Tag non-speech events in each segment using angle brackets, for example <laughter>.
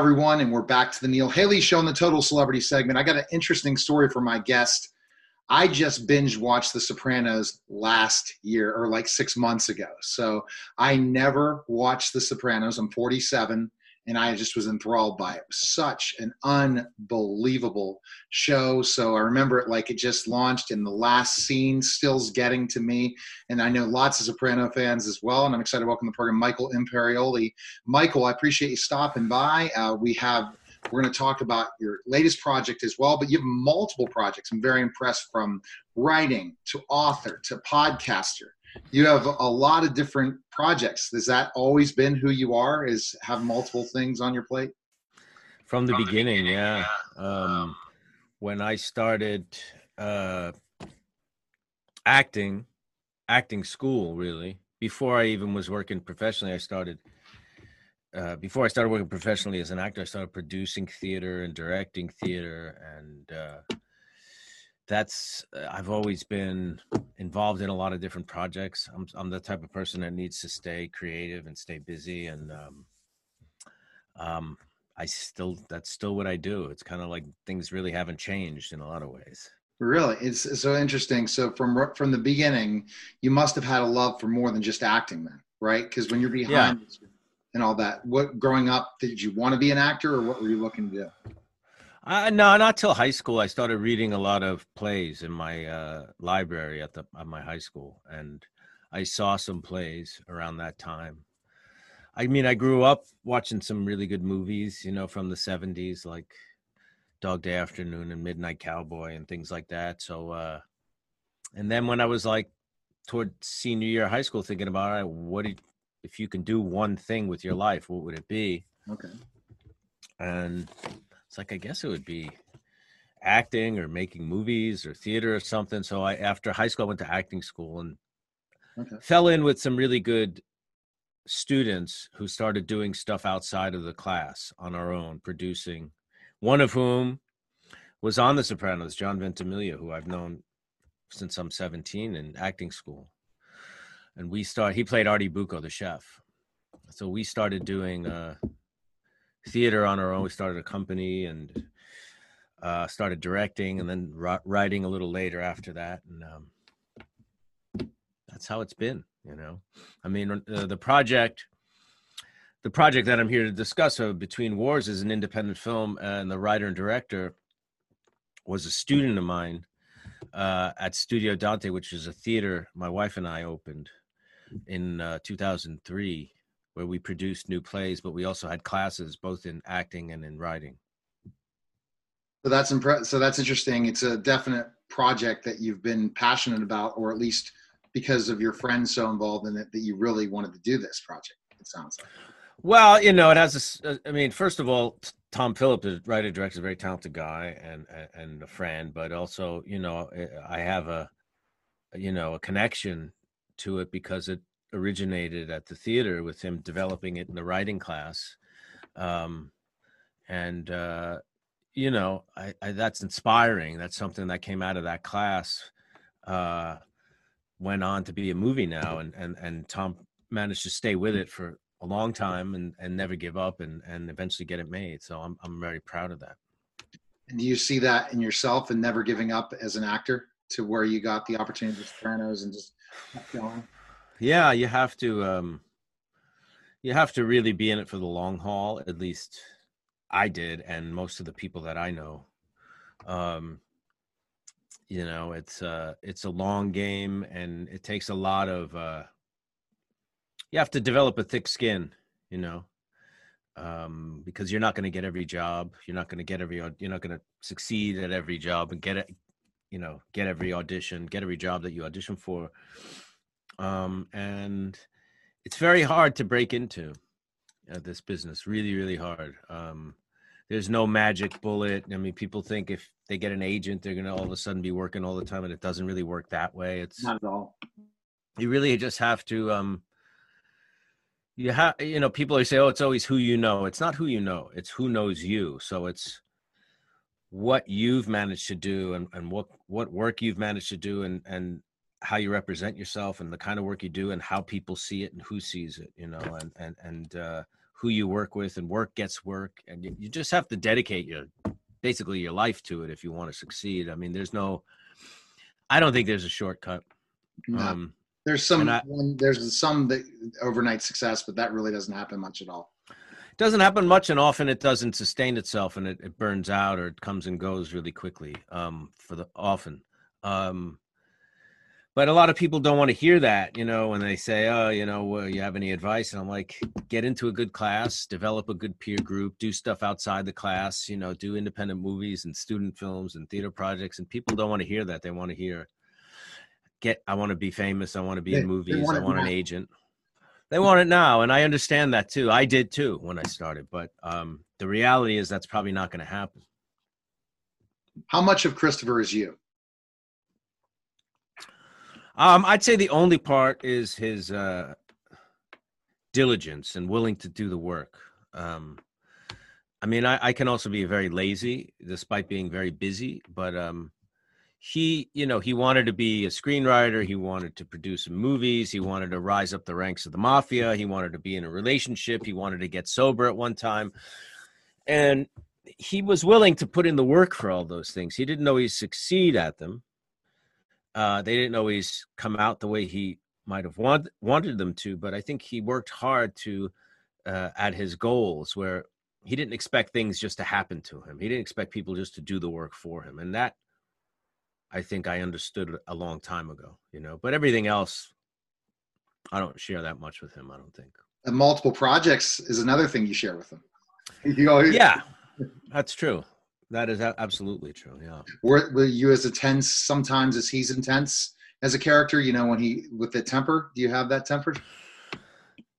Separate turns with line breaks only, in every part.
Everyone, and we're back to the Neil Haley Show in the Total Celebrity segment. I got an interesting story for my guest. I just binge watched The Sopranos last year or like six months ago. So I never watched The Sopranos. I'm 47 and I just was enthralled by it. it was such an unbelievable show. So I remember it like it just launched, and the last scene still's getting to me. And I know lots of Soprano fans as well. And I'm excited to welcome the program Michael Imperioli. Michael, I appreciate you stopping by. Uh, we have we're going to talk about your latest project as well, but you have multiple projects. I'm very impressed from writing to author to podcaster you have a lot of different projects. Has that always been who you are? Is have multiple things on your plate?
From the, From beginning, the beginning, yeah. Um, um, when I started uh, acting, acting school, really, before I even was working professionally, I started. Uh, before I started working professionally as an actor, I started producing theater and directing theater, and uh, that's uh, I've always been involved in a lot of different projects. I'm I'm the type of person that needs to stay creative and stay busy, and um, um, I still that's still what I do. It's kind of like things really haven't changed in a lot of ways.
Really, it's so interesting. So from from the beginning, you must have had a love for more than just acting, then, right? Because when you're behind yeah. and all that, what growing up, did you want to be an actor, or what were you looking to do?
Uh, no, not till high school. I started reading a lot of plays in my uh, library at the at my high school, and I saw some plays around that time. I mean, I grew up watching some really good movies, you know, from the '70s, like Dog Day Afternoon and Midnight Cowboy and things like that. So, uh, and then when I was like toward senior year of high school, thinking about right, what did, if you can do one thing with your life, what would it be?
Okay.
And it's like I guess it would be acting or making movies or theater or something. So I after high school I went to acting school and okay. fell in with some really good students who started doing stuff outside of the class on our own, producing. One of whom was on The Sopranos, John Ventimiglia, who I've known since I'm 17 in acting school. And we start. He played Artie Bucco, the chef. So we started doing uh, theater on our own. We started a company and uh, started directing, and then writing a little later after that, and um, that's how it's been. You know, I mean, uh, the project, the project that I'm here to discuss, uh, Between Wars, is an independent film, and the writer and director was a student of mine uh, at Studio Dante, which is a theater my wife and I opened in uh, 2003 where we produced new plays, but we also had classes both in acting and in writing.
So that's impre- so that's interesting. It's a definite project that you've been passionate about, or at least because of your friends so involved in it that you really wanted to do this project. It sounds like.
Well, you know, it has a. Uh, I mean, first of all, Tom Phillips, the writer director, is a very talented guy and and a friend, but also, you know, I have a, you know, a connection to it because it originated at the theater with him developing it in the writing class. Um, and, uh, you know, I, I, that's inspiring. That's something that came out of that class, uh, went on to be a movie now. And, and, and Tom managed to stay with it for a long time and, and never give up and, and eventually get it made. So I'm, I'm very proud of that.
And do you see that in yourself and never giving up as an actor to where you got the opportunity with Sopranos and just kept going?
Yeah, you have to um you have to really be in it for the long haul, at least I did and most of the people that I know. Um you know, it's uh it's a long game and it takes a lot of uh you have to develop a thick skin, you know. Um because you're not going to get every job, you're not going to get every you're not going to succeed at every job and get it you know, get every audition, get every job that you audition for um, and it's very hard to break into uh, this business. Really, really hard. Um, there's no magic bullet. I mean, people think if they get an agent, they're gonna all of a sudden be working all the time, and it doesn't really work that way. It's
not at all.
You really just have to. Um, you have, you know, people say, "Oh, it's always who you know." It's not who you know; it's who knows you. So it's what you've managed to do, and, and what what work you've managed to do, and and how you represent yourself and the kind of work you do and how people see it and who sees it you know and and and uh, who you work with and work gets work and you, you just have to dedicate your basically your life to it if you want to succeed. I mean there's no i don't think there's a shortcut
no. um, there's some I, there's some that overnight success but that really doesn't happen much at all.
It doesn't happen much and often it doesn't sustain itself and it, it burns out or it comes and goes really quickly um, for the often. Um, but a lot of people don't want to hear that you know when they say oh you know well, you have any advice? And i'm like get into a good class develop a good peer group do stuff outside the class you know do independent movies and student films and theater projects and people don't want to hear that they want to hear get i want to be famous i want to be they, in movies want i want an agent. They want it now and i understand that too i did too when i started but um the reality is that's probably not going to happen.
How much of christopher is you
um, I'd say the only part is his uh, diligence and willing to do the work. Um, I mean, I, I, can also be very lazy, despite being very busy. But um, he, you know, he wanted to be a screenwriter. He wanted to produce movies. He wanted to rise up the ranks of the mafia. He wanted to be in a relationship. He wanted to get sober at one time, and he was willing to put in the work for all those things. He didn't always succeed at them, uh, they didn't always come out the way he might have want, wanted them to, but I think he worked hard to uh, at his goals where he didn't expect things just to happen to him. He didn't expect people just to do the work for him. And that I think I understood a long time ago, you know, but everything else, I don't share that much with him. I don't think.
And multiple projects is another thing you share with him.
You yeah, that's true. That is absolutely true. Yeah.
Were, were you as intense sometimes as he's intense as a character? You know, when he with the temper, do you have that temper?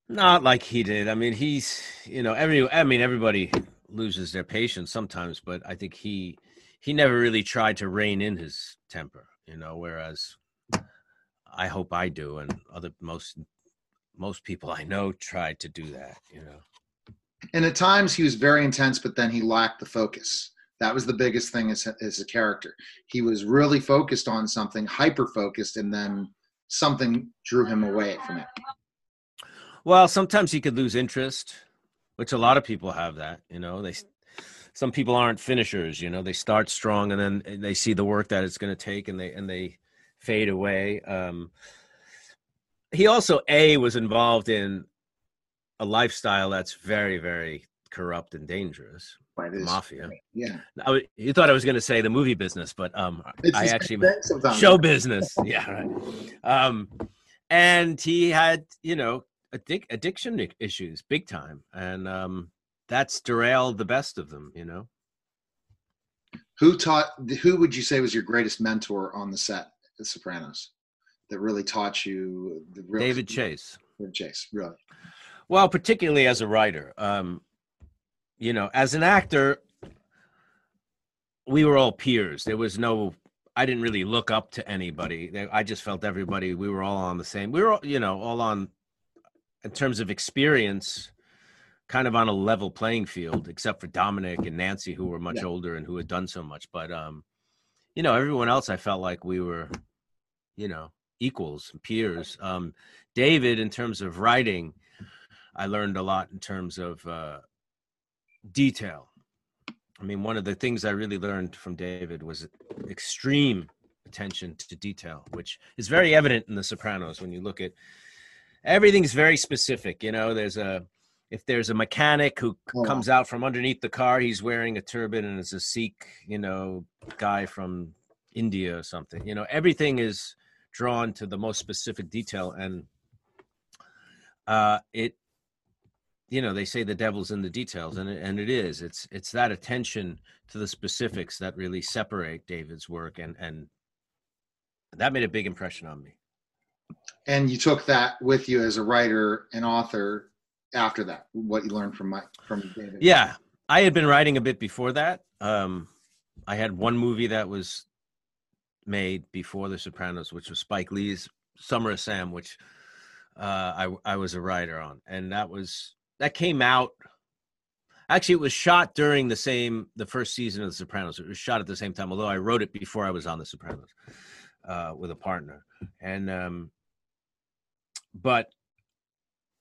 Not like he did. I mean, he's you know every. I mean, everybody loses their patience sometimes, but I think he he never really tried to rein in his temper. You know, whereas I hope I do, and other most most people I know tried to do that. You know.
And at times he was very intense, but then he lacked the focus. That was the biggest thing as, as a character. He was really focused on something, hyper focused, and then something drew him away from it.
Well, sometimes he could lose interest, which a lot of people have that. You know, they some people aren't finishers. You know, they start strong and then they see the work that it's going to take, and they and they fade away. Um, he also a was involved in a lifestyle that's very very corrupt and dangerous mafia.
Yeah.
I, you thought I was going to say the movie business, but um, it's I actually show business. <laughs> yeah. Right. Um, and he had, you know, addic- addiction issues big time. And um, that's derailed the best of them, you know.
Who taught, who would you say was your greatest mentor on the set, The Sopranos, that really taught you the
real David Chase.
David Chase, really.
Well, particularly as a writer. Um, you know, as an actor, we were all peers. There was no, I didn't really look up to anybody. I just felt everybody, we were all on the same, we were, all, you know, all on, in terms of experience, kind of on a level playing field, except for Dominic and Nancy, who were much yeah. older and who had done so much. But, um, you know, everyone else, I felt like we were, you know, equals, peers. Um, David, in terms of writing, I learned a lot in terms of, uh, detail. I mean, one of the things I really learned from David was extreme attention to detail, which is very evident in The Sopranos when you look at everything's very specific. You know, there's a if there's a mechanic who oh. comes out from underneath the car, he's wearing a turban and is a Sikh, you know, guy from India or something. You know, everything is drawn to the most specific detail, and uh, it you know they say the devil's in the details and it, and it is. It's it's that attention to the specifics that really separate david's work and and that made a big impression on me.
And you took that with you as a writer and author after that what you learned from my from david.
Yeah. I had been writing a bit before that. Um i had one movie that was made before the sopranos which was spike lee's summer of sam which uh, I I was a writer on, and that was that came out actually it was shot during the same the first season of the sopranos. It was shot at the same time although i wrote it before i was on the sopranos uh, with a partner. And um but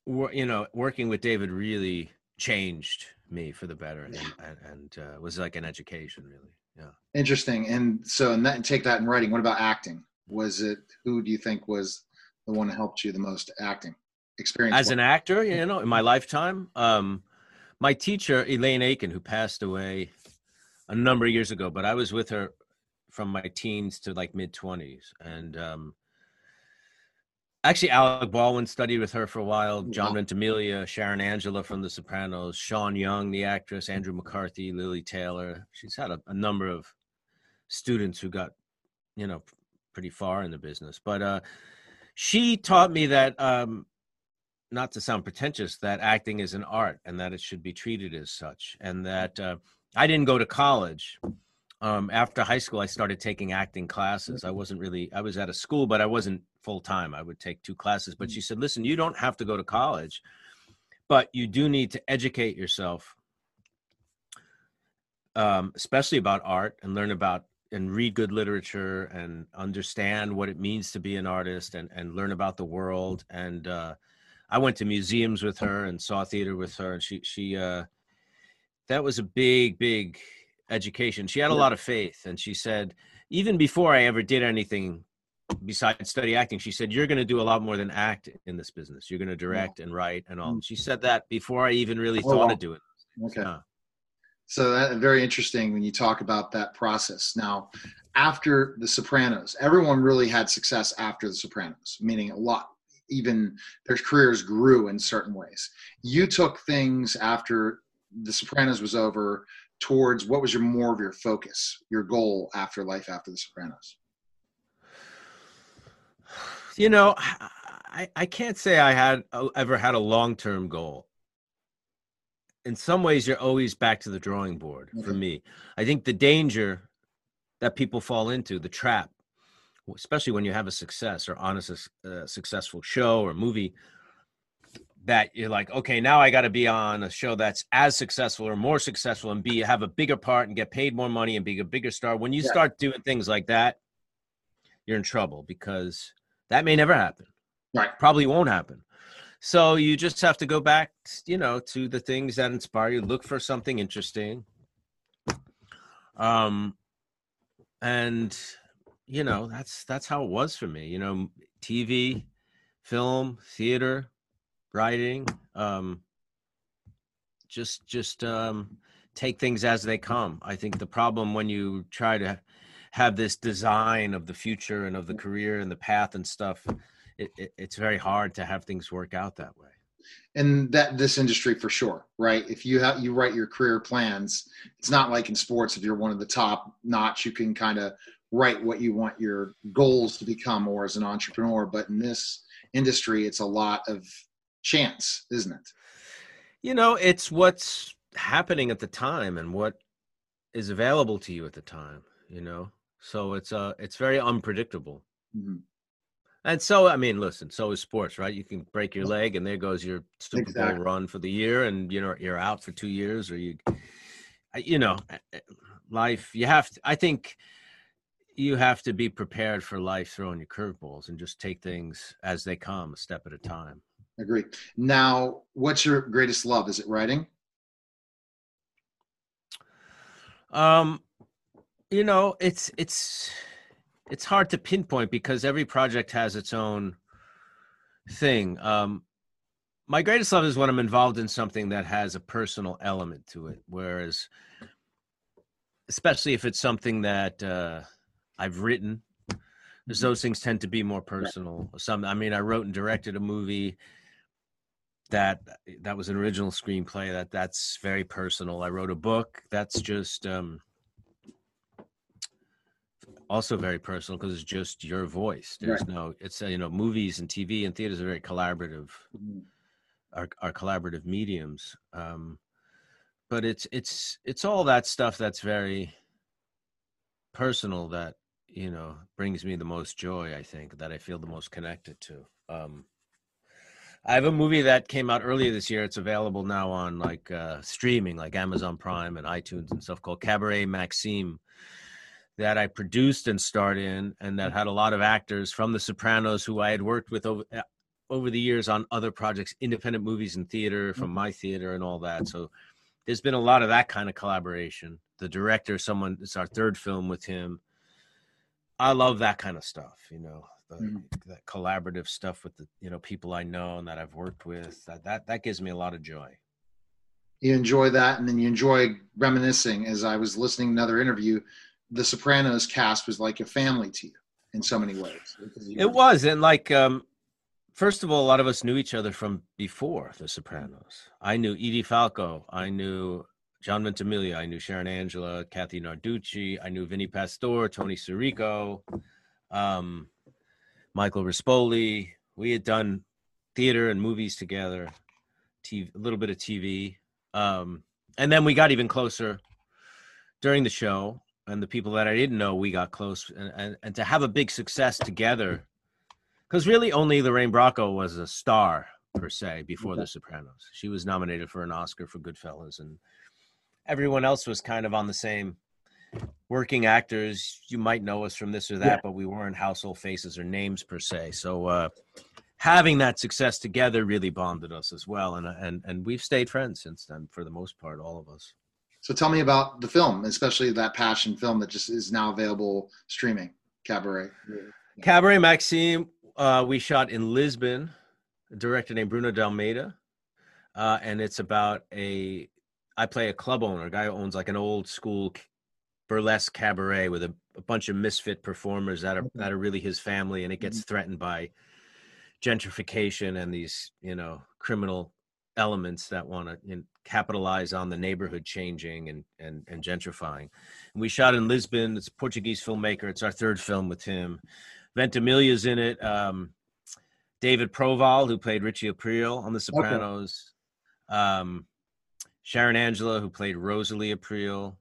you know working with david really changed me for the better and and, and uh, was like an education really. Yeah.
Interesting. And so and that take that in writing. What about acting? Was it who do you think was the one that helped you the most acting experience
as an actor you know in my lifetime um my teacher elaine aiken who passed away a number of years ago but i was with her from my teens to like mid 20s and um actually Alec Baldwin studied with her for a while. John wow. Ventimiglia, Sharon Angela from The Sopranos, Sean Young, the actress, Andrew McCarthy, Lili Taylor. She's had a, a, number of students who got, you know, pretty far in the business. But uh, she taught me that, um, not to sound pretentious, that acting is an art and that it should be treated as such. And that uh, I didn't go to college. Um, after high school, I started taking acting classes. I wasn't really, I was at a school, but I wasn't full time. I would take two classes. But mm. she said, listen, you don't have to go to college, but you do need to educate yourself, um, especially about art and learn about and read good literature and understand what it means to be an artist and, and learn about the world. And uh, I went to museums with her and saw theater with her. And she, she, uh, that was a big, big education. She had a lot of faith. And she said, even before I ever did anything besides study acting, she said, You're going to do a lot more than act in this business. You're going to direct and write and all. Mm. She said that before I even really oh, thought wow. of doing it.
Okay. Uh, so that very interesting when you talk about that process. Now, after The Sopranos, everyone really had success after The Sopranos, meaning a lot. Even their careers grew in certain ways. You took things after The Sopranos was over towards what was your more of your focus, your goal after life after The Sopranos?
You know, I, I can't say I had ever had a long term goal. In some ways, you're always back to the drawing board for me. I think the danger that people fall into, the trap, especially when you have a success or on a uh, successful show or movie, that you're like, okay, now I got to be on a show that's as successful or more successful and be have a bigger part and get paid more money and be a bigger star. When you yeah. start doing things like that, you're in trouble because that may never happen.
Right.
Probably won't happen. So you just have to go back, you know, to the things that inspire you. Look for something interesting. Um, and you know that's that's how it was for me. You know, TV, film, theater, writing. Um, just just um, take things as they come. I think the problem when you try to have this design of the future and of the career and the path and stuff it, it, it's very hard to have things work out that way
and that this industry for sure right if you have you write your career plans it's not like in sports if you're one of the top notch you can kind of write what you want your goals to become or as an entrepreneur but in this industry it's a lot of chance isn't it
you know it's what's happening at the time and what is available to you at the time you know so it's uh it's very unpredictable. Mm-hmm. And so I mean, listen, so is sports, right? You can break your leg and there goes your Super exactly. Bowl run for the year and you know you're out for 2 years or you you know, eh, eh, life you have to I think you have to be prepared for life throwing your curveballs and just take things as they come, a step at a time.
Agree. Now, what's your greatest love? Is it writing?
Um, you know it's it's it's hard to pinpoint because every project has its own thing um my greatest love is when i'm involved in something that has a personal element to it whereas especially if it's something that uh i've written mm-hmm. those things tend to be more personal some i mean i wrote and directed a movie that that was an original screenplay that that's very personal i wrote a book that's just um also very personal because it's just your voice. There's right. no, it's you know, movies and TV and theaters are very collaborative, mm-hmm. are, are collaborative mediums. Um, but it's it's it's all that stuff that's very personal that you know brings me the most joy. I think that I feel the most connected to. Um, I have a movie that came out earlier this year. It's available now on like uh, streaming, like Amazon Prime and iTunes and stuff, called Cabaret Maxime that I produced and starred in, and that had a lot of actors from The Sopranos who I had worked with over, over the years on other projects, independent movies and theater from my theater and all that. So there's been a lot of that kind of collaboration. The director, someone, it's our third film with him. I love that kind of stuff, you know, the, mm-hmm. that collaborative stuff with the, you know, people I know and that I've worked with. That, that, that gives me a lot of joy.
You enjoy that. And then you enjoy reminiscing. As I was listening to another interview, the Sopranos cast was like a family to you in so many ways.
It was. And like, um, first of all, a lot of us knew each other from before The Sopranos. I knew Edie Falco. I knew John Ventimiglia. I knew Sharon Angela, Kathy Narducci. I knew Vinnie Pastore, Tony Sirico, um, Michael Rispoli. We had done theater and movies together, TV, a little bit of TV. Um, and then we got even closer during the show. And the people that I didn't know, we got close. And, and, and to have a big success together because really only Lorraine Bracco was a star per se before The Sopranos. She was nominated for an Oscar for Goodfellas, and everyone else was kind of on the same working actors. You might know us from this or that, yeah. but we weren't household faces or names per se. So uh, having that success together really bonded us as well, and and and we've stayed friends since then for the most part, all of us.
So tell me about the film, especially that passion film that just is now available streaming. Cabaret.
Cabaret Maxime uh, we shot in Lisbon, a director named Bruno de Almeida, uh, and it's about a. I play a club owner, a guy who owns like an old school burlesque cabaret with a, a bunch of misfit performers that are that are really his family, and it gets mm-hmm. threatened by gentrification and these you know criminal elements that want to you know, capitalize on the neighborhood changing and, and and gentrifying. And we shot in Lisbon. It's a Portuguese filmmaker. It's our third film with him. Ventimiglia's in it. Um, David Proval, who played Richie Aprile on The Sopranos. Okay. Um, Sharon Angela, who played Rosalie Aprile,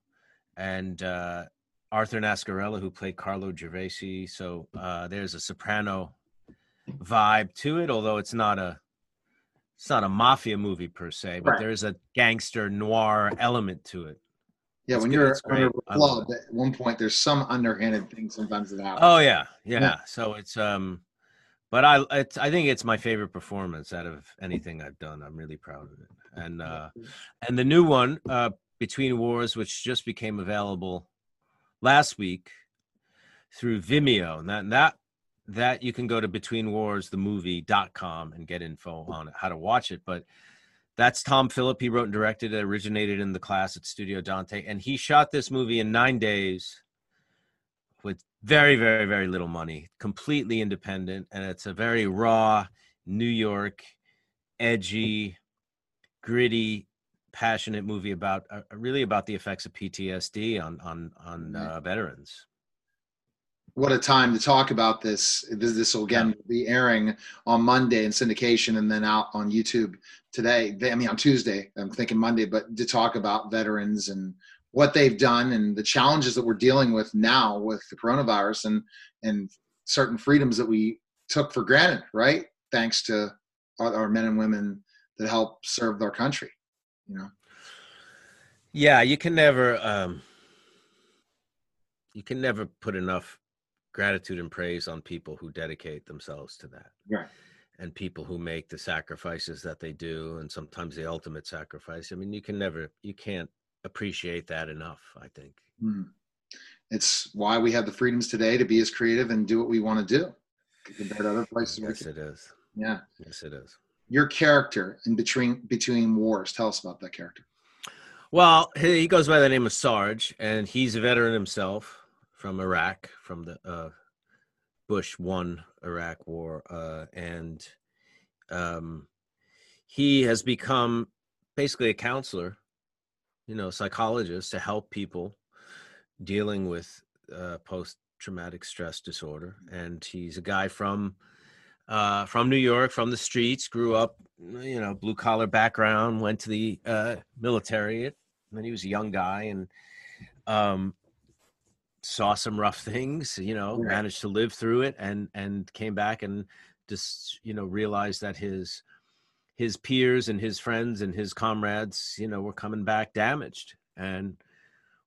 and uh, Arthur Nascarella, who played Carlo Gervasi. So uh, there's a soprano vibe to it, although it's not a it's not a mafia movie per se, but right. there's a gangster noir element to it.
Yeah, when you're under club, at one point there's some underhanded thing sometimes that happens.
Oh yeah, yeah. yeah. So it's um, but I it's, I think it's my favorite performance out of anything I've done. I'm really proud of it. And uh, and the new one, uh, Between Wars, which just became available last week through Vimeo, and that and that that you can go to between wars the betweenwarsthemovie.com and get info on how to watch it, but that's Tom Phillip. He wrote and directed it, originated in the class at Studio Dante. And he shot this movie in nine days with very, very, very little money, completely independent. And it's a very raw, New York, edgy, gritty, passionate movie about uh, really about the effects of PTSD on on on uh, veterans
what a time to talk about this. This, this will again be airing on Monday in syndication and then out on YouTube today. I mean, on Tuesday. I'm thinking Monday, but to talk about veterans and what they've done and the challenges that we're dealing with now with the coronavirus and and certain freedoms that we took for granted, right? Thanks to our, our men and women that help serve our country. You know.
Yeah, you can never. um you can never put enough gratitude and praise on people who dedicate themselves to that.
Right.
And people who make the sacrifices that they do and sometimes the ultimate sacrifice. I mean, you can never you can't appreciate that enough, I think. Mm.
It's why we have the freedoms today to be as creative and do what we want to do compared to other places.
Yes, it is.
Yeah.
Yes, it is.
Your character in between between wars. Tell us about that character.
Well, he goes by the name of Sarge, and he's a veteran himself from Iraq, from the uh, Bush one Iraq war, uh, and um, he has become basically a counselor, you know, psychologist to help people dealing with uh, post traumatic stress disorder. And he's a guy from uh, from New York, from the streets, grew up, you know, blue collar background, went to the uh, military. when he was a young guy, and um, saw some rough things you know right. managed to live through it and and came back and just you know realized that his his peers and his friends and his comrades you know were coming back damaged and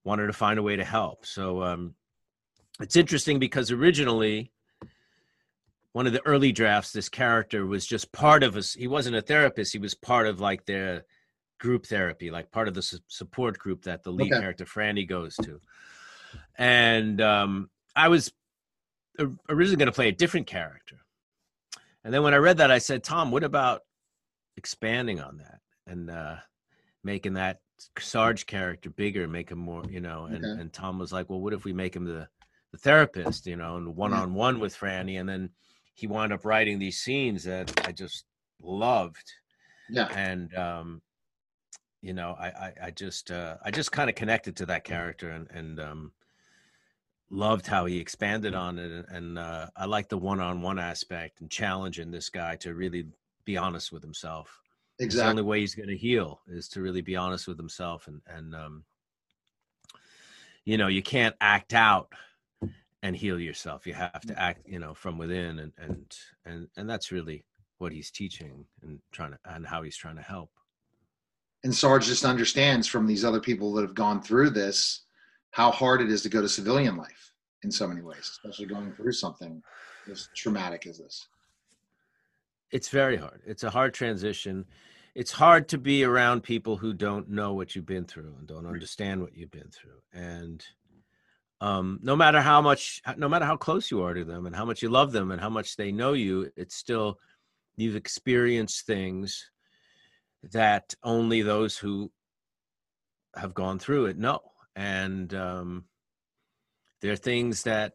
wanted to find a way to help so um it's interesting because originally one of the early drafts, this character was just part of us. He wasn't a therapist. He was part of like their group therapy, like part of the su- support group that the lead okay. character Franny goes to. And um, I was originally going to play a different character, and then when I read that, I said, "Tom, what about expanding on that and uh, making that Sarge character bigger, make him more, you know?" And, okay. and Tom was like, "Well, what if we make him the the therapist, you know, and one on one with Franny?" And then he wound up writing these scenes that I just loved.
Yeah.
And um, you know, I I, I just uh, I just kind of connected to that character and and um, loved how he expanded on it, and, and uh, I like the one-on-one aspect and challenging this guy to really be honest with himself.
Exactly.
the only way he's going to heal is to really be honest with himself, and and um, you know, you can't act out and heal yourself. You have to mm. act, you know, from within, and and and and that's really what he's teaching and trying to and how he's trying to help
and Sarge just understands from these other people that have gone through this how hard it is to go to civilian life in so many ways, especially going through something as traumatic as this.
It's very hard. It's a hard transition. It's hard to be around people who don't know what you've been through and don't understand what you've been through. And um, no matter how much, no matter how close you are to them and how much you love them and how much they know you, it's still you've experienced things that only those who have gone through it know. And um, there are things that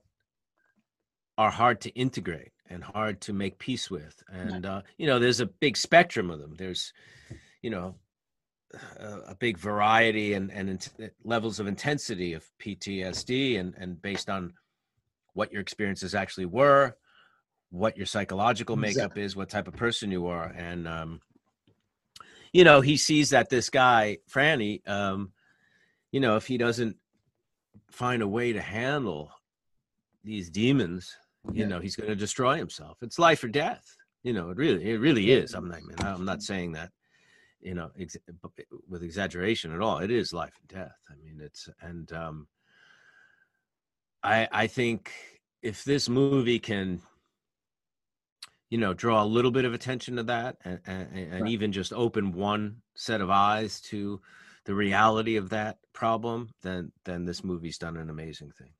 are hard to integrate and hard to make peace with. And, uh, you know, there's a big spectrum of them. There's, you know, a, a big variety and, and levels of intensity of PTSD and, and based on what your experiences actually were, what your psychological makeup exactly. is, what type of person you are. And, um, you know, he sees that this guy, Franny, um, you know, if he doesn't find a way to handle these demons, you yeah. know, he's going to destroy himself. It's life or death. You know, it really, it really is. I'm not, I'm not saying that, you know, ex- with exaggeration at all. It is life and death. I mean, it's, and um, I, I think if this movie can you know draw a little bit of attention to that and, and, and right. even just open one set of eyes to the reality of that problem then then this movie's done an amazing thing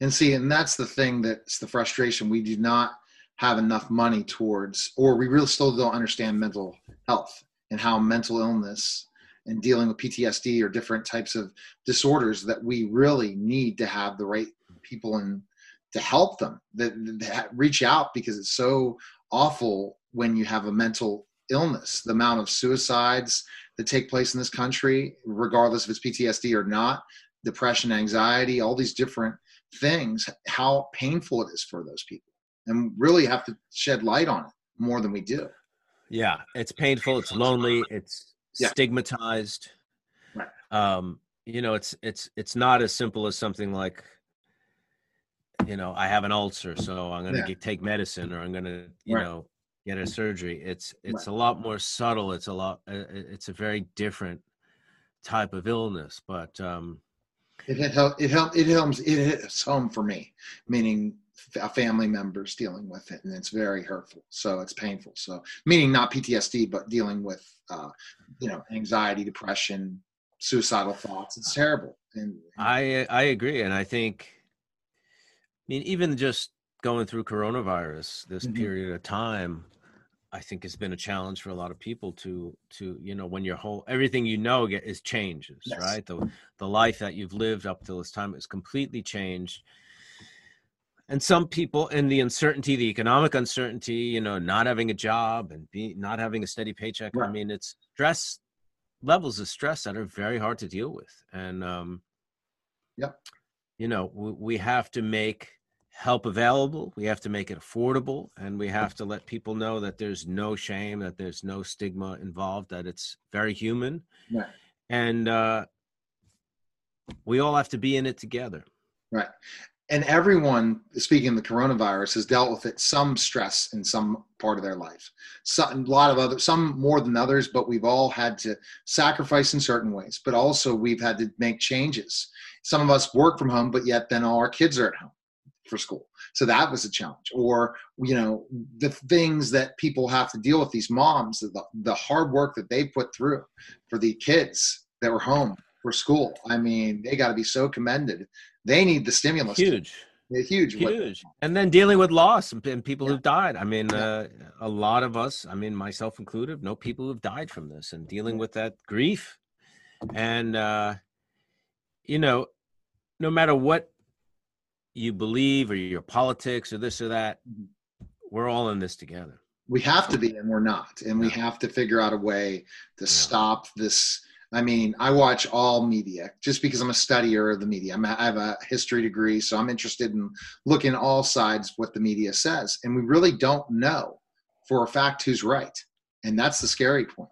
and see and that's the thing that's the frustration we do not have enough money towards or we really still don't understand mental health and how mental illness and dealing with PTSD or different types of disorders that we really need to have the right people in to help them that, that reach out because it's so awful when you have a mental illness. The amount of suicides that take place in this country, regardless if it's PTSD or not, depression, anxiety, all these different things, how painful it is for those people. And really have to shed light on it more than we do.
Yeah, it's painful, it's lonely, it's yeah. stigmatized.
Right.
Um, you know, it's it's it's not as simple as something like you know, I have an ulcer, so I'm going to yeah. take medicine or I'm going to, you right. know, get a surgery. It's it's right. a lot more subtle. It's a lot. Uh, uh, it's a very different type of illness, but um,
it helps. it helps. it helps it hits home for me, meaning a family members dealing with it, and it's very hurtful. So it's painful. So meaning not PTSD, but dealing with uh, you know anxiety, depression, suicidal thoughts. It's terrible. And,
and I I agree, and I think I mean, even just going through coronavirus, this mm-hmm. period of time, I think has been a challenge for a lot of people to to you know when your whole everything you know get is changes yes. right the the life that you've lived up till this time is completely changed and some people in the uncertainty the economic uncertainty you know not having a job and be not having a steady paycheck. I mean it's stress levels of stress that are very hard to deal with. And um
yeah
you know we, we have to make help available we have to make it affordable and we have to let people know that there's no shame that there's no stigma involved that it's very human.
Right.
and uh, we all have to be in it together.
Right and everyone speaking of the coronavirus has dealt with it some stress in some part of their life some, a lot of other some more than others but we've all had to sacrifice in certain ways but also we've had to make changes some of us work from home but yet then all our kids are at home for school So that was a challenge. Or, you know, the things that people have to deal with, these moms, the, the hard work that they put through for the kids that were home for school. I mean, they got to be so commended. They need the stimulus.
Huge.
huge.
Huge. And then dealing with loss and, and people yeah. who've died. I mean, yeah. uh, a lot of us, I mean, myself included, know people who've died from this and dealing with that grief. And, uh, you know, no matter what you believe or your politics or this or that, mm-hmm. we're all in this together.
We have to be, and we're not. And we have to figure out a way to yeah. stop this. I mean, I watch all media just because I'm a studier of the media. I'm, i have a history degree, so I'm interested in looking all sides what the media says. And we really don't know for a fact who's right. And that's the scary point.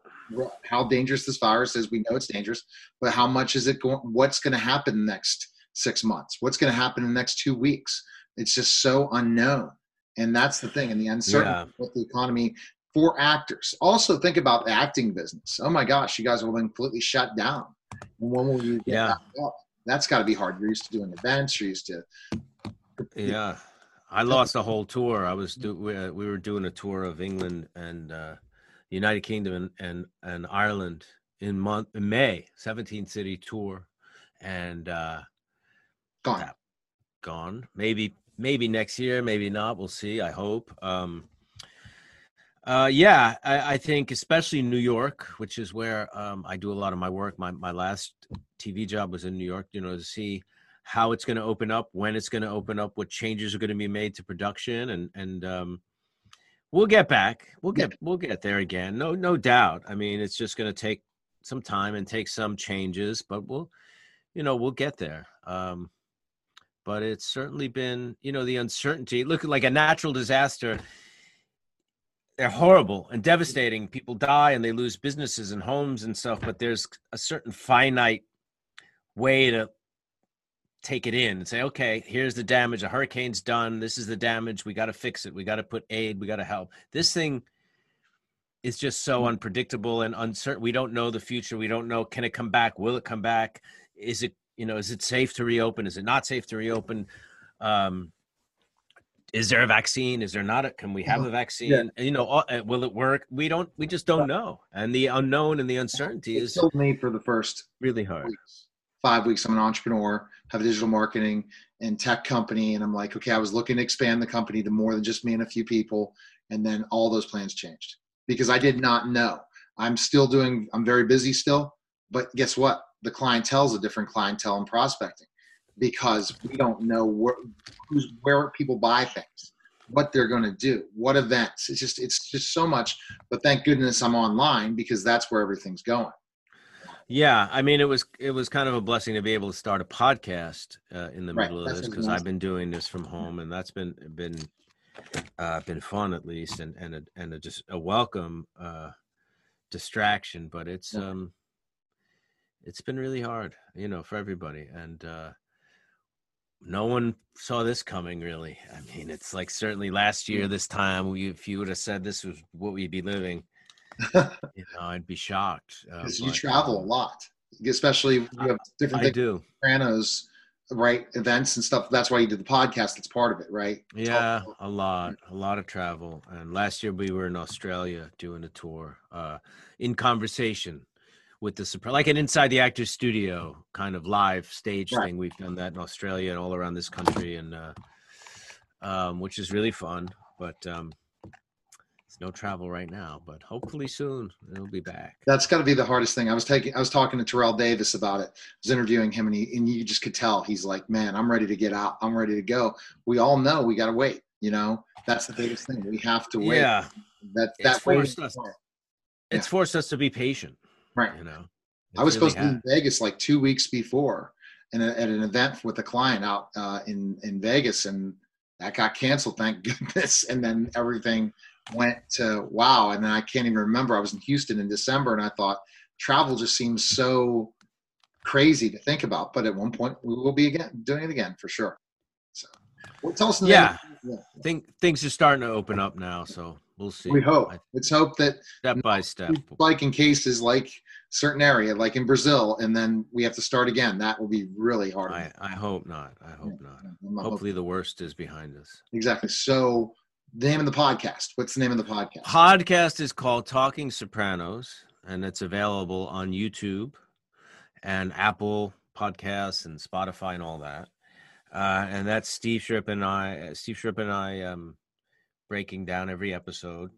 How dangerous this virus is, we know it's dangerous, but how much is it going? What's going to happen next? six months? What's going to happen in the next two weeks? It's just so unknown. And that's the thing. And the uncertainty yeah. with the economy for actors. Also, think about the acting business. Oh my gosh, you guys will be completely shut down. And when will you get yeah. back up? That's got to be hard. You're used to doing events. You're used to.
Yeah. I lost a whole tour. I was do, we, uh, we were doing a tour of England and uh, United Kingdom and, and, and Ireland in month in May, 17 city tour, and uh,
Gone.
Gone. Maybe maybe next year, maybe not. We'll see. I hope. Um, uh, yeah, I, I, think especially New York, which is where um, I do a lot of my work. My my last TV job was in New York. You know, to see how it's going to open up, when it's going to open up, what changes are going to be made to production, and and um, we'll get back. We'll get we'll get there again. No no doubt. I mean, it's just going to take some time and take some changes, but we'll you know we'll get there. Um, but it's certainly been you know the uncertainty look like a natural disaster they're horrible and devastating. People die and they lose businesses and homes and stuff but there's a certain finite way to take it in and say okay here's the damage. A hurricane's done. This is the damage. We got to fix it. We got to put aid. We got to help. This thing is just so mm. unpredictable and uncertain we don't know the future. We don't know can it come back? Will it come back? Is it you know, is it safe to reopen? Is it not safe to reopen? Um, is there a vaccine? Is there not? A, can we have uh-huh. a vaccine? Yeah. You know, will it work? We don't. We just don't know. And the unknown and the uncertainty
it
is
killed me for the first
really hard.
Weeks, five weeks. I'm an entrepreneur, have a digital marketing and tech company, and I'm like, okay, I was looking to expand the company to more than just me and a few people, and then all those plans changed because I did not know. I'm still doing. I'm very busy still, but guess what? the clientele is a different clientele in prospecting because we don't know where, who's, where people buy things, what they're going to do, what events. It's just it's just so much. But thank goodness I'm online because that's where everything's going.
Yeah, I mean it was it was kind of a blessing to be able to start a podcast uh, in the right. middle of this because I've been doing this from home and that's been been uh, been fun at least and and a, and a, just a welcome uh, distraction. But it's yeah. um it's been really hard, you know, for everybody. And uh, no one saw this coming, really. I mean, it's like certainly last year, this time, we, if you would have said this was what we'd be living, <laughs> you know, I'd be shocked.
Because uh, you travel a lot, especially you have different
I do.
Sopranos, right? Events and stuff. That's why you did the podcast. It's part of it, right?
Yeah, a lot, a lot of travel. And last year we were in Australia doing a tour, uh, in conversation with the surprise, like an inside the actors studio kind of live stage right. thing. We've done that in Australia and all around this country, and uh, um, which is really fun. But um, it's no travel right now, but hopefully soon it'll be back.
That's got to be the hardest thing. I was taking, I was talking to Terrell Davis about it. I was interviewing him, and he, and you just could tell he's like, "Man, I'm ready to get out. I'm ready to go." We all know we got to wait. You know, that's the biggest thing. We have to wait.
Yeah,
that that
it's forced us. It's forced us to be patient.
Right. You know, I was really supposed to be in Vegas like two weeks before, and at an event with a client out uh, in in Vegas, and that got canceled. Thank <laughs> goodness. And then everything went to wow. And then I can't even remember. I was in Houston in December, and I thought travel just seems so crazy to think about. But at one point, we will be again doing it again for sure. So, well, tell us.
Yeah, yeah. Think things are starting to open up now, so we'll see.
We hope. Let's hope that
step by step,
like in cases like certain area, like in Brazil, and then we have to start again. That will be really hard.
I, I hope not. I hope yeah, not. Hopefully, hoping. the worst is behind us.
Exactly. So, the name of the podcast. What's the name of the podcast?
Podcast is called Talking Sopranos, and it's available on YouTube and Apple Podcasts and Spotify and all that. Uh, and that's Steve Schirripa and I. Steve Schirripa and I um, breaking down every episode.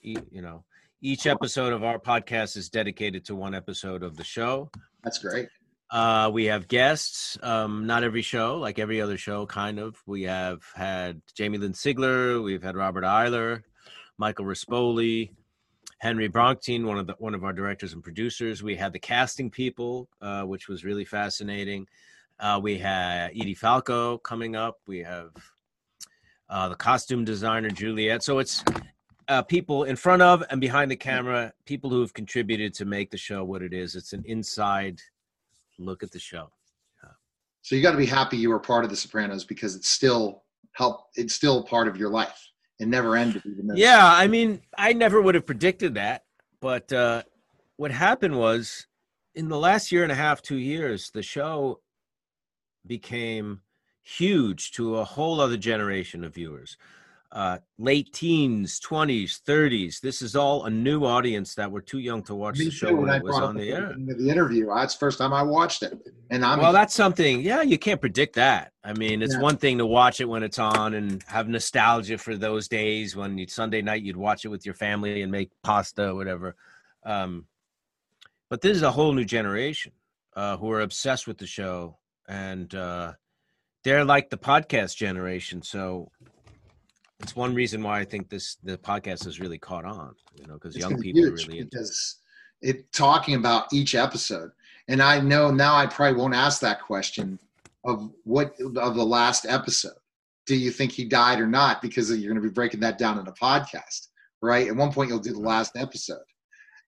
You know, each episode of our podcast is dedicated to one episode of the show.
That's great.
Uh, we have guests. Um, not every show, like every other show, kind of. We have had Jamie Lynn Sigler. We've had Robert Iler, Michael Rispoli, Henry Bronchtein, one of the one of our directors and producers. We had the casting people, uh, which was really fascinating. Uh, we had Edie Falco coming up. We have uh, the costume designer Juliet. So it's uh, people in front of and behind the camera, people who have contributed to make the show what it is. It's an inside look at the show.
So you got to be happy you were part of The Sopranos because it's still help. It's still part of your life. It never ended.
Yeah, I mean, I never would have predicted that, but uh, what happened was in the last year and a half, two years, the show became huge to a whole other generation of viewers. Uh, late teens, 20s, 30s. This is all a new audience that were too young to watch Me the show when, when it was on the air.
The interview, that's the first time I watched it, and I'm
well. That's something. Yeah, you can't predict that. I mean, it's yeah. one thing to watch it when it's on and have nostalgia for those days when you Sunday night you'd watch it with your family and make pasta or whatever. Um, but this is a whole new generation uh, who are obsessed with the show and uh, they're like the podcast generation. So it's one reason why I think this the podcast has really caught on. You know, because young people are really
because it talking about each episode. And I know now I probably won't ask that question of what of the last episode. Do you think he died or not? Because you're going to be breaking that down in a podcast, right? At one point, you'll do the last episode,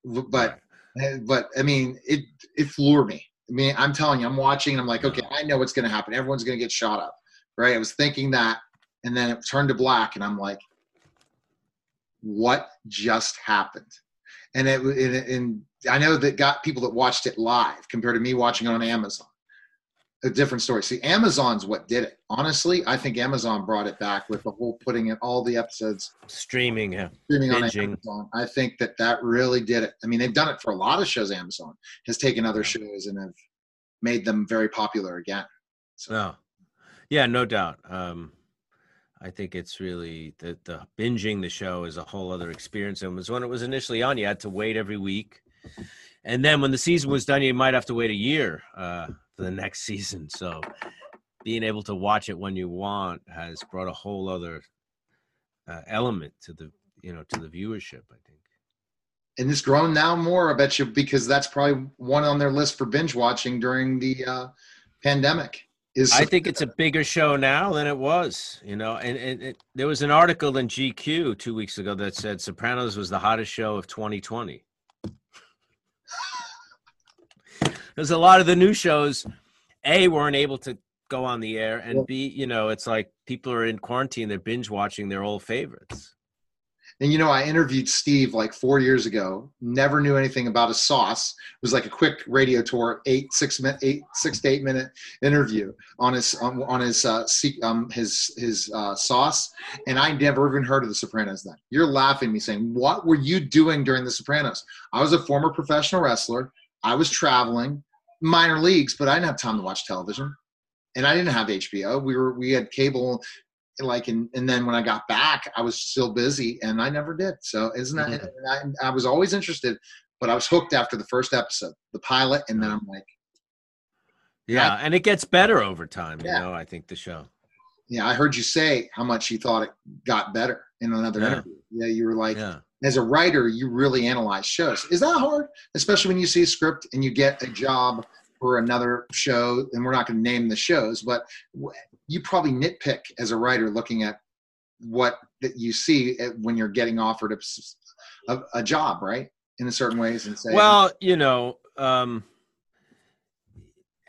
but eh, but I mean, it it floored me I mean, I'm telling you, I'm watching and I'm like, okay, I know what's going to happen. Everyone's going to get shot up, right? I was thinking that, and then it turned to black, and I'm like, what just happened? And it, and I know that got people that watched it live compared to me watching it on Amazon a different story. See, Amazon's what did it. Honestly, I think Amazon brought it back with the whole putting in all the episodes
streaming, yeah,
streaming Binging. on Amazon. I think that that really did it. I mean, they've done it for a lot of shows. Amazon has taken other shows and have made them very popular again.
So. No, yeah, no doubt. Um, I think it's really the the binging the show is a whole other experience. And was when it was initially on, you had to wait every week, and then when the season was done, you might have to wait a year. Uh, for the next season. So being able to watch it when you want has brought a whole other uh, element to the you know to the viewership. I think.
And it's grown now more, I bet you, because that's probably one on their list for binge watching during the uh, pandemic.
Is I think it's a bigger show now than it was, you know. And, and it, there was an article in GQ two weeks ago that said Sopranos was the hottest show of 2020. Because a lot of the new shows, a weren't able to go on the air, and b you know it's like people are in quarantine, they're binge watching their old favorites.
And you know, I interviewed Steve like four years ago. Never knew anything about a sauce. It was like a quick radio tour, eight six minute, eight six to eight minute interview on his on, on his uh, um his his uh, sauce. And I never even heard of The Sopranos. Then you're laughing me saying, "What were you doing during The Sopranos?" I was a former professional wrestler. I was traveling minor leagues, but I didn't have time to watch television, and I didn't have HBO. We were we had cable, like, and and then when I got back, I was still busy, and I never did. So isn't that? Mm-hmm. I, I was always interested, but I was hooked after the first episode, the pilot, and then I'm like,
yeah, I, and it gets better over time. You know, I think the show.
Yeah, I heard you say how much you thought it got better in another yeah. interview. Yeah, you were like, yeah as a writer, you really analyze shows. Is that hard? Especially when you see a script and you get a job for another show, and we're not going to name the shows, but you probably nitpick as a writer looking at what that you see when you're getting offered a, a, a job, right? In a certain ways, and say,
well, you know, um,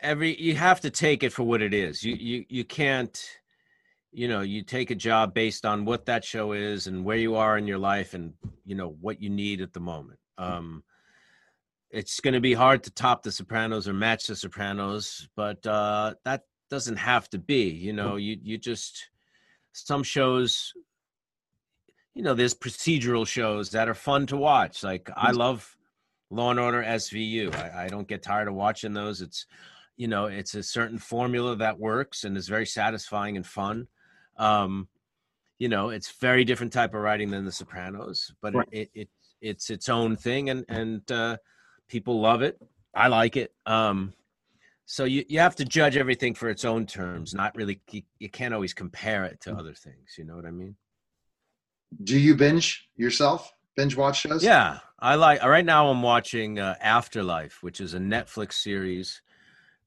every you have to take it for what it is. You you you can't you know you take a job based on what that show is and where you are in your life and you know what you need at the moment. Um it's going to be hard to top the sopranos or match the sopranos but uh that doesn't have to be you know you you just some shows you know there's procedural shows that are fun to watch. Like i love law and order svu I, I don't get tired of watching those. It's you know it's a certain formula that works and is very satisfying and fun um, you know, it's very different type of writing than The Sopranos, but right. it, it, it it's its own thing, and and uh, people love it. I like it. Um, so you, you have to judge everything for its own terms. Not really, you, you can't always compare it to other things. You know what I mean?
Do you binge yourself? Binge watch shows?
Yeah, I like. Right now, I'm watching uh, Afterlife, which is a Netflix series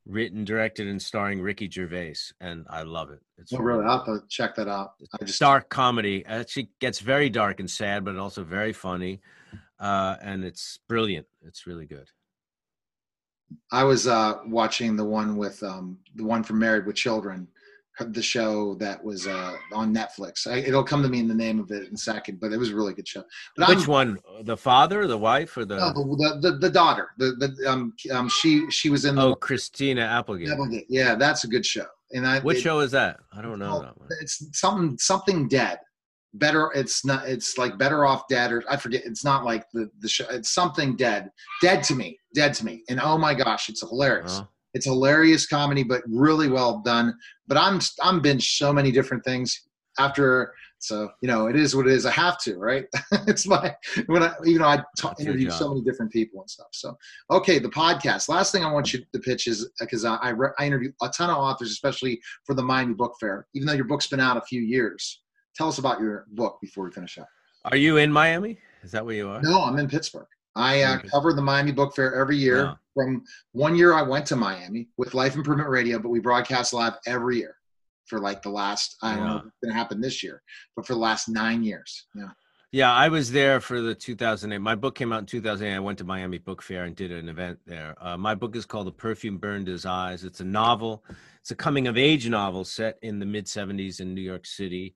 written, directed, and starring Ricky Gervais, and I love it.
It's oh, really? I'll have to check that out.
I just dark comedy. It actually gets very dark and sad, but also very funny, uh, and it's brilliant. It's really good.
I was uh, watching the one with um, the one from Married with Children, the show that was uh, on Netflix. I, it'll come to me in the name of it in a second, but it was a really good show. But
Which I'm, one? The father, the wife, or the
no, the, the, the daughter? The the um um she she was in the
oh Christina Applegate.
Applegate. Yeah, that's a good show. And I
what it, show is that? I don't know that one.
It's something something dead. Better. It's not. It's like better off dead, or I forget. It's not like the the show. It's something dead. Dead to me. Dead to me. And oh my gosh, it's hilarious. Uh-huh. It's hilarious comedy, but really well done. But I'm I'm binge so many different things after. So you know, it is what it is. I have to, right? <laughs> it's my when I even though I talk, interview so many different people and stuff. So okay, the podcast. Last thing I want you to pitch is because I I, re, I interview a ton of authors, especially for the Miami Book Fair. Even though your book's been out a few years, tell us about your book before we finish up.
Are you in Miami? Is that where you are?
No, I'm in Pittsburgh. I uh, cover the Miami Book Fair every year. From one year, I went to Miami with Life Improvement Radio, but we broadcast live every year for like the last. I don't yeah. know if it's going to happen this year, but for the last nine years. Yeah.
Yeah, I was there for the 2008. My book came out in 2008. I went to Miami Book Fair and did an event there. Uh, my book is called The Perfume Burned His Eyes. It's a novel. It's a coming of age novel set in the mid 70s in New York City,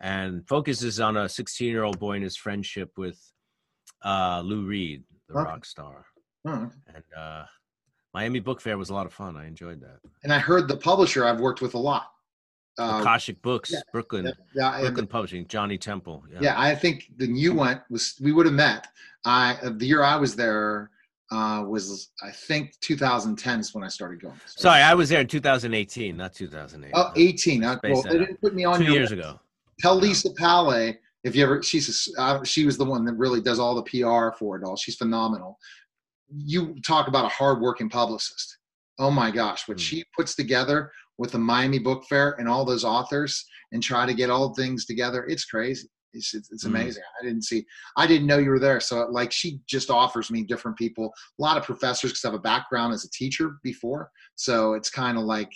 and focuses on a 16 year old boy and his friendship with uh, Lou Reed, the okay. rock star. And uh, Miami Book Fair was a lot of fun. I enjoyed that.
And I heard the publisher I've worked with a lot.
Uh, Akashic Books, yeah, Brooklyn, yeah, Brooklyn Publishing, Johnny Temple.
Yeah. yeah, I think the you went was we would have met. I uh, the year I was there uh, was I think 2010 is when I started going.
So Sorry, I was there in 2018, not 2008.
Oh, 18. well, they didn't put me on
two years ago.
Tell Lisa Palais if you ever she's a, uh, she was the one that really does all the PR for it all. She's phenomenal. You talk about a hardworking publicist. Oh my gosh, what mm. she puts together with the Miami Book Fair and all those authors and try to get all things together, it's crazy. It's, it's, it's hmm. amazing. Mm. I didn't see, I didn't know you were there. So like she just offers me different people, a lot of professors because I have a background as a teacher before. So it's kind of like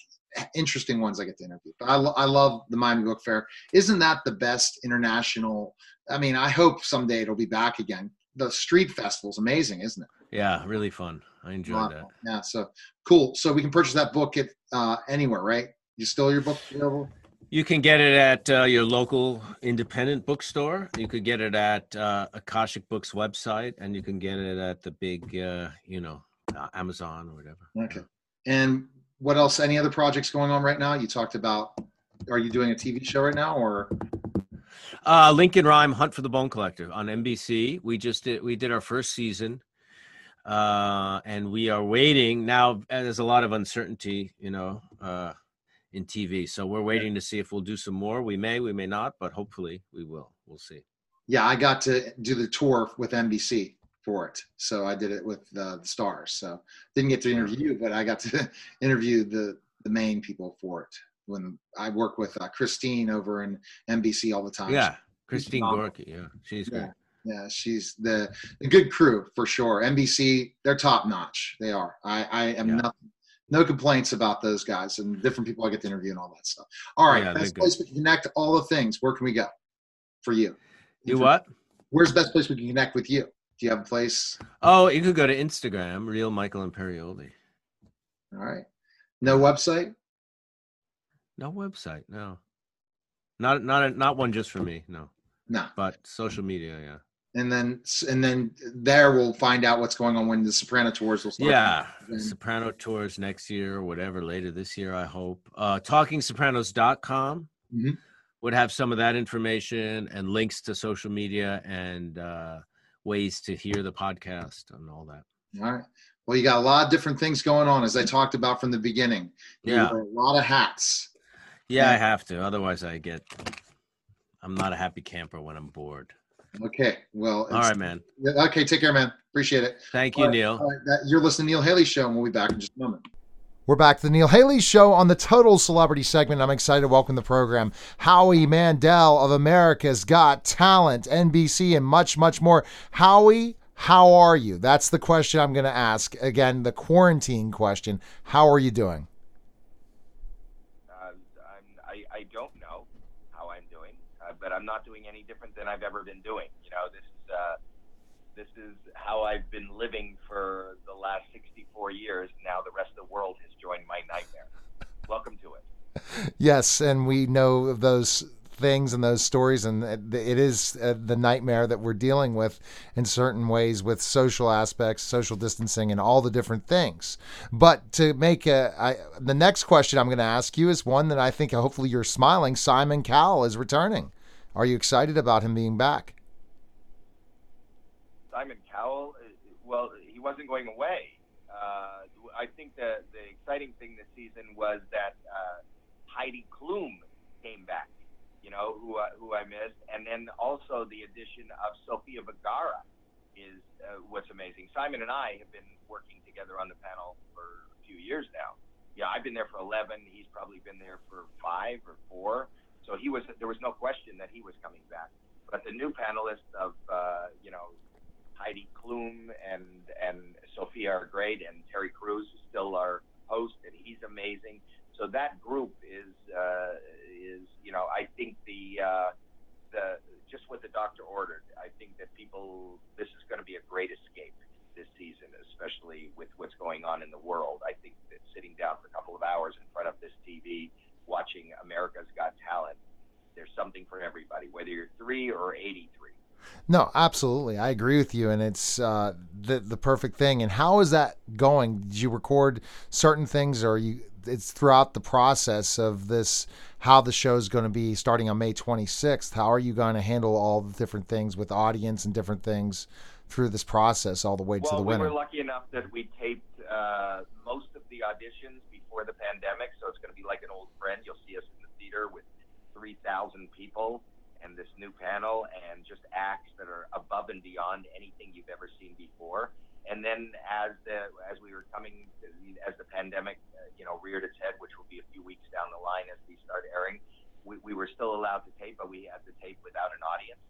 interesting ones I get to interview. But I, I love the Miami Book Fair. Isn't that the best international? I mean, I hope someday it'll be back again. The street festival is amazing, isn't it?
Yeah, really fun. I enjoyed wow. that.
Yeah, so cool. So we can purchase that book at uh, anywhere, right? You still your book available?
You can get it at uh, your local independent bookstore. You could get it at uh, Akashic Books website, and you can get it at the big, uh, you know, uh, Amazon or whatever.
Okay. And what else? Any other projects going on right now? You talked about. Are you doing a TV show right now, or?
Uh, Lincoln Rhyme Hunt for the Bone Collector on NBC. We just did. We did our first season, uh, and we are waiting now. There's a lot of uncertainty, you know, uh, in TV. So we're waiting to see if we'll do some more. We may, we may not, but hopefully we will. We'll see.
Yeah, I got to do the tour with NBC for it. So I did it with uh, the stars. So didn't get to interview, but I got to <laughs> interview the the main people for it. When I work with uh, Christine over in NBC all the time.
Yeah, Christine Gorky. Yeah, she's
yeah. good. Yeah, she's the a good crew for sure. NBC, they're top notch. They are. I, I am yeah. not, no complaints about those guys and different people I get to interview and all that stuff. All right, yeah, best place we can connect all the things. Where can we go for you?
You what?
Where's the best place we can connect with you? Do you have a place?
Oh, you could go to Instagram, real Michael Imperioli.
All right. No website?
No website, no. Not not a, not one just for me. No.
No.
But social media, yeah
and then and then there we'll find out what's going on when the Soprano tours will start.
Yeah, Soprano tours next year or whatever later this year. I hope. Uh, TalkingSopranos.com mm-hmm. would have some of that information and links to social media and uh, ways to hear the podcast and all that.
All right. Well, you got a lot of different things going on, as I talked about from the beginning. You
yeah,
a lot of hats.
Yeah, I have to. Otherwise, I get. I'm not a happy camper when I'm bored.
Okay. Well,
all right, man.
Okay. Take care, man. Appreciate it.
Thank you, Neil.
you're listening to Neil Haley Show, and we'll be back in just a moment.
We're back to the Neil Haley Show on the Total Celebrity segment. I'm excited to welcome the program Howie Mandel of America's Got Talent, NBC, and much, much more. Howie, how are you? That's the question I'm going to ask. Again, the quarantine question. How are you doing?
Uh, I, I don't know how I'm doing, uh, but I'm not doing any different than I've ever been doing. You know, this is uh, this is how I've been living for the last 64 years. Now the rest of the world has joined my nightmare. Welcome to it.
Yes, and we know those things and those stories, and it is uh, the nightmare that we're dealing with in certain ways with social aspects, social distancing, and all the different things. But to make a, I, the next question I'm going to ask you is one that I think hopefully you're smiling. Simon Cowell is returning. Are you excited about him being back?
Simon Cowell, uh, well, he wasn't going away. Uh, I think the the exciting thing this season was that uh, Heidi Klum came back. You know who uh, who I missed, and then also the addition of Sofia Vergara is uh, what's amazing. Simon and I have been working together on the panel for a few years now. Yeah, I've been there for 11. He's probably been there for five or four. So he was there was no question that he was coming back. But the new panelists of uh, you know Heidi Klum and and Sofia are great, and Terry Crews is still our host, and he's amazing. So that group is uh, is you know I think the uh, the just what the doctor ordered. I think that people this is going to be a great escape this season, especially with what's going on in the world. I think that sitting down for a couple of hours in front of this TV watching America's Got Talent, there's something for everybody, whether you're three or 83.
No, absolutely, I agree with you, and it's uh, the the perfect thing. And how is that going? Did you record certain things, or you? It's throughout the process of this how the show is going to be starting on May 26th. How are you going to handle all the different things with audience and different things through this process all the way
well,
to the winner?
Well, we were lucky enough that we taped uh, most of the auditions before the pandemic, so it's going to be like an old friend. You'll see us in the theater with 3,000 people and this new panel and just acts that are above and beyond anything you've ever seen before. And then as the as we were coming as the pandemic uh, you know reared its head, which will be a few weeks down the line as we start airing, we, we were still allowed to tape, but we had to tape without an audience.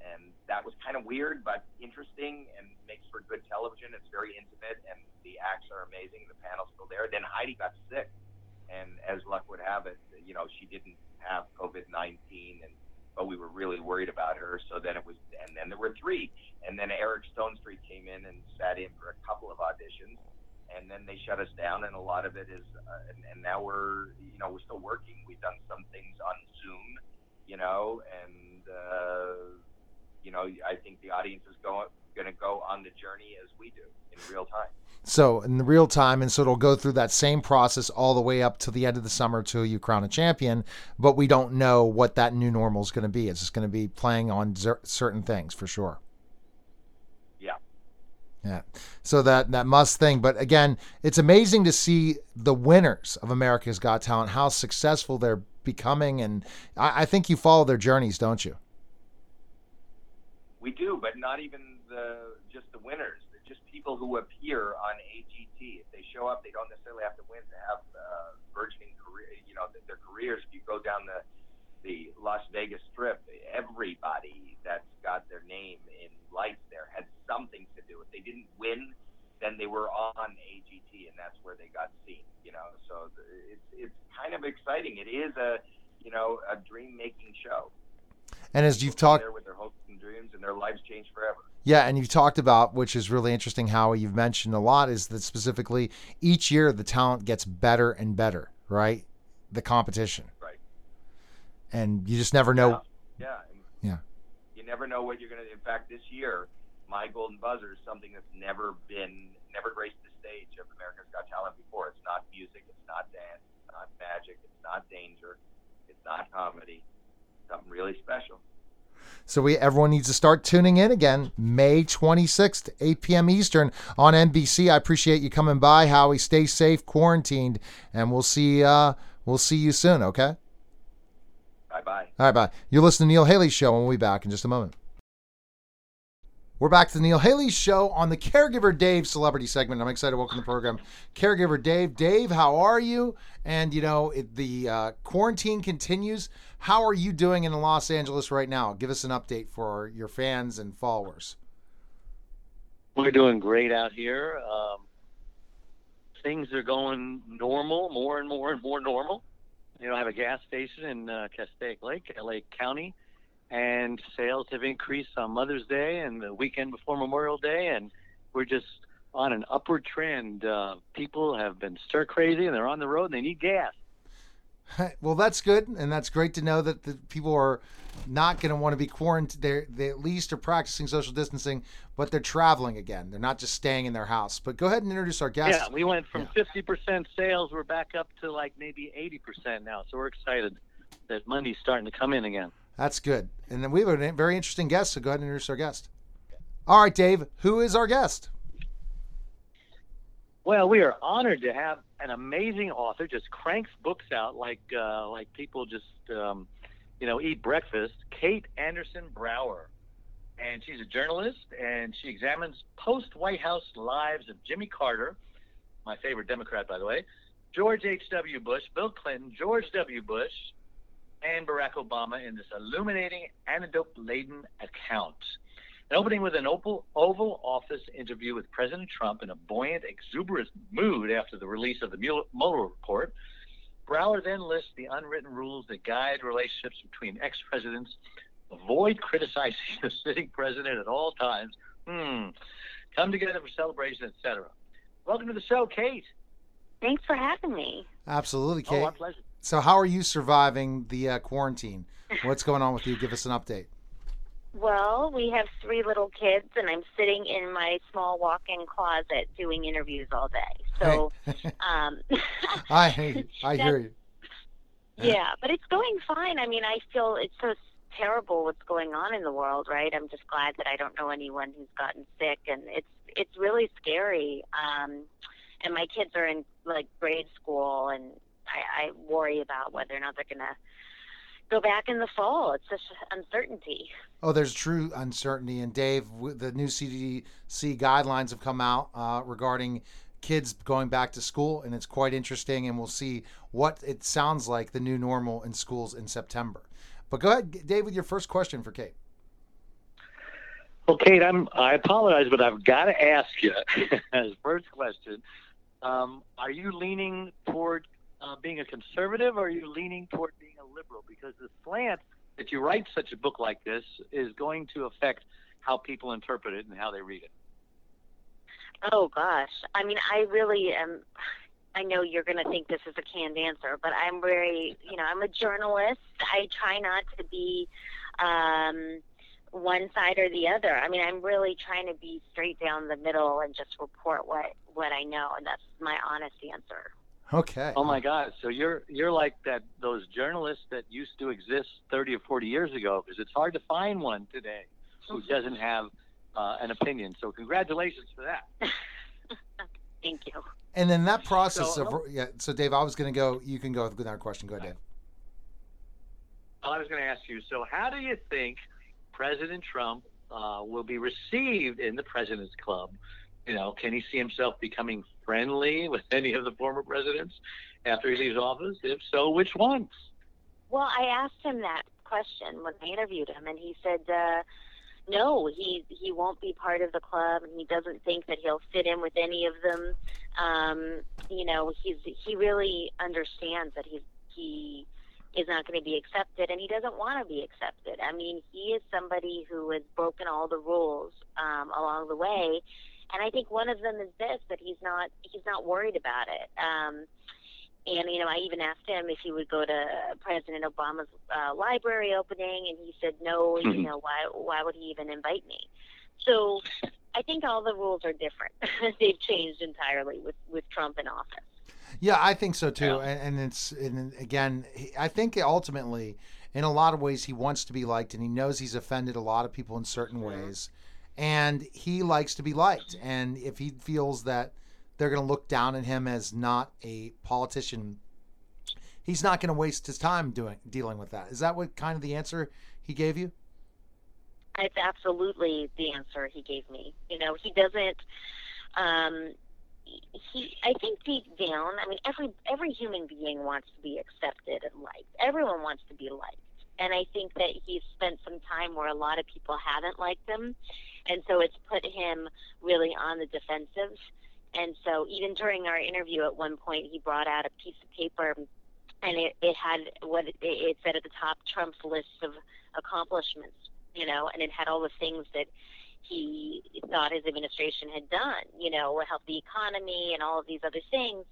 And that was kind of weird, but interesting and makes for good television. It's very intimate, and the acts are amazing. The panel's still there. Then Heidi got sick, and as luck would have it, you know, she didn't have COVID 19, and but we were really worried about her. So then it was, and then there were three, and then Eric Stonestreet came in and sat in for a couple of auditions, and then they shut us down, and a lot of it is, uh, and, and now we're, you know, we're still working. We've done some things on Zoom, you know, and uh, you know, I think the audience is going going to go on the journey as we do in real time.
So in real time, and so it'll go through that same process all the way up to the end of the summer till you crown a champion. But we don't know what that new normal is going to be. It's just going to be playing on zer- certain things for sure.
Yeah.
Yeah. So that that must thing. But again, it's amazing to see the winners of America's Got Talent, how successful they're becoming, and I, I think you follow their journeys, don't you?
We do, but not even the just the winners just people who appear on AGT. If they show up, they don't necessarily have to win to have uh, burgeoning career. You know, their careers. If you go down the the Las Vegas Strip, everybody that's got their name in lights there had something to do. If they didn't win, then they were on AGT, and that's where they got seen. You know, so it's it's kind of exciting. It is a you know a dream making show.
And as you've talked
with their hopes and dreams, and their lives change forever.
Yeah, and you've talked about, which is really interesting, how you've mentioned a lot, is that specifically each year the talent gets better and better, right? The competition.
Right.
and you just never know.
Yeah.
Yeah.
You never know what you're gonna. In fact, this year, my golden buzzer is something that's never been, never graced the stage of America's Got Talent before. It's not music. It's not dance. It's not magic. It's not danger. It's not comedy. Something really special.
So we everyone needs to start tuning in again. May 26th, 8 p.m. Eastern on NBC. I appreciate you coming by, Howie. Stay safe, quarantined, and we'll see. Uh, we'll see you soon. Okay.
Bye bye.
All right, bye. You're listening to Neil Haley Show, and we'll be back in just a moment. We're back to the Neil Haley Show on the Caregiver Dave celebrity segment. I'm excited to welcome the program Caregiver Dave. Dave, how are you? And, you know, it, the uh, quarantine continues. How are you doing in Los Angeles right now? Give us an update for your fans and followers.
We're doing great out here. Um, things are going normal, more and more and more normal. You know, I have a gas station in uh, Castaic Lake, LA County and sales have increased on Mother's Day and the weekend before Memorial Day, and we're just on an upward trend. Uh, people have been stir crazy and they're on the road and they need gas.
Well, that's good, and that's great to know that the people are not going to want to be quarantined. They're, they at least are practicing social distancing, but they're traveling again. They're not just staying in their house. But go ahead and introduce our guest.
Yeah, we went from yeah. 50% sales. We're back up to like maybe 80% now. So we're excited that money's starting to come in again.
That's good. And then we have a very interesting guest, so go ahead and introduce our guest. All right, Dave, who is our guest?
Well, we are honored to have an amazing author. Just cranks books out like uh, like people just um, you know eat breakfast. Kate Andersen Brower, and she's a journalist, and she examines post White House lives of Jimmy Carter, my favorite Democrat, by the way, George H. W. Bush, Bill Clinton, George W. Bush, and Barack Obama in this illuminating, anecdote laden account. And opening with an Oval, Oval Office interview with President Trump in a buoyant, exuberant mood after the release of the Mueller report, Brower then lists the unwritten rules that guide relationships between ex presidents. Avoid criticizing <laughs> the sitting president at all times. Hmm. Come together for celebration, etc. Welcome to the show, Kate.
Thanks for having me.
Absolutely, Kate.
Oh, our pleasure.
So, how are you surviving the uh, quarantine? What's going on with you? Give us an update.
Well, we have three little kids, and I'm sitting in my small walk-in closet doing interviews all day. So,
hey. <laughs> um, I <laughs> I hear you.
Yeah, but it's going fine. I mean, I feel it's so terrible what's going on in the world, right? I'm just glad that I don't know anyone who's gotten sick, and it's it's really scary. Um, and my kids are in like grade school, and I, I worry about whether or not they're going to go back in the fall. It's just uncertainty.
Oh, there's true uncertainty. And Dave, the new CDC guidelines have come out uh, regarding kids going back to school, and it's quite interesting. And we'll see what it sounds like the new normal in schools in September. But go ahead, Dave, with your first question for Kate.
Well, Kate, I'm I apologize, but I've got to ask you <laughs> as first question. Um, are you leaning toward uh, being a conservative, or are you leaning toward being a liberal? Because the slant that you write such a book like this is going to affect how people interpret it and how they read it.
Oh gosh, I mean, I really am. I know you're going to think this is a canned answer, but I'm very, you know, I'm a journalist. I try not to be um, one side or the other. I mean, I'm really trying to be straight down the middle and just report what what I know, and that's my honest answer.
Okay.
Oh my God! So you're you're like that those journalists that used to exist 30 or 40 years ago because it's hard to find one today who doesn't have uh, an opinion. So congratulations for that. <laughs>
Thank you.
And then that process so, of yeah. So Dave, I was going to go. You can go with another question. Go ahead, Dave.
Well, I was going to ask you. So how do you think President Trump uh, will be received in the President's Club? You know, can he see himself becoming friendly <laughs> with any of the former presidents after he leaves office? If so, which ones?
Well, I asked him that question when I interviewed him, and he said, uh, no, he he won't be part of the club, and he doesn't think that he'll fit in with any of them. Um, you know, he's he really understands that he's he is not going to be accepted, and he doesn't want to be accepted. I mean, he is somebody who has broken all the rules um, along the way, and I think one of them is this that he's not he's not worried about it. Um, and you know, I even asked him if he would go to President Obama's uh, library opening, and he said no. Mm-hmm. You know, why why would he even invite me? So I think all the rules are different. <laughs> They've changed entirely with with Trump in office.
Yeah, I think so too. Yeah. And, and, it's and again, I think ultimately, in a lot of ways, he wants to be liked, and he knows he's offended a lot of people in certain mm-hmm. ways, and he likes to be liked. And if he feels that they're going to look down at him as not a politician, he's not going to waste his time doing dealing with that. Is that what kind of the answer he gave you?
It's absolutely the answer he gave me. You know, he doesn't. Um, he, I think deep down, I mean, every every human being wants to be accepted and liked. Everyone wants to be liked, and I think that he's spent some time where a lot of people haven't liked him, and so it's put him really on the defensive. And so, even during our interview, at one point, he brought out a piece of paper, and it, it had what it, it said at the top: Trump's list of accomplishments you know, and it had all the things that he thought his administration had done, you know, help the economy and all of these other things.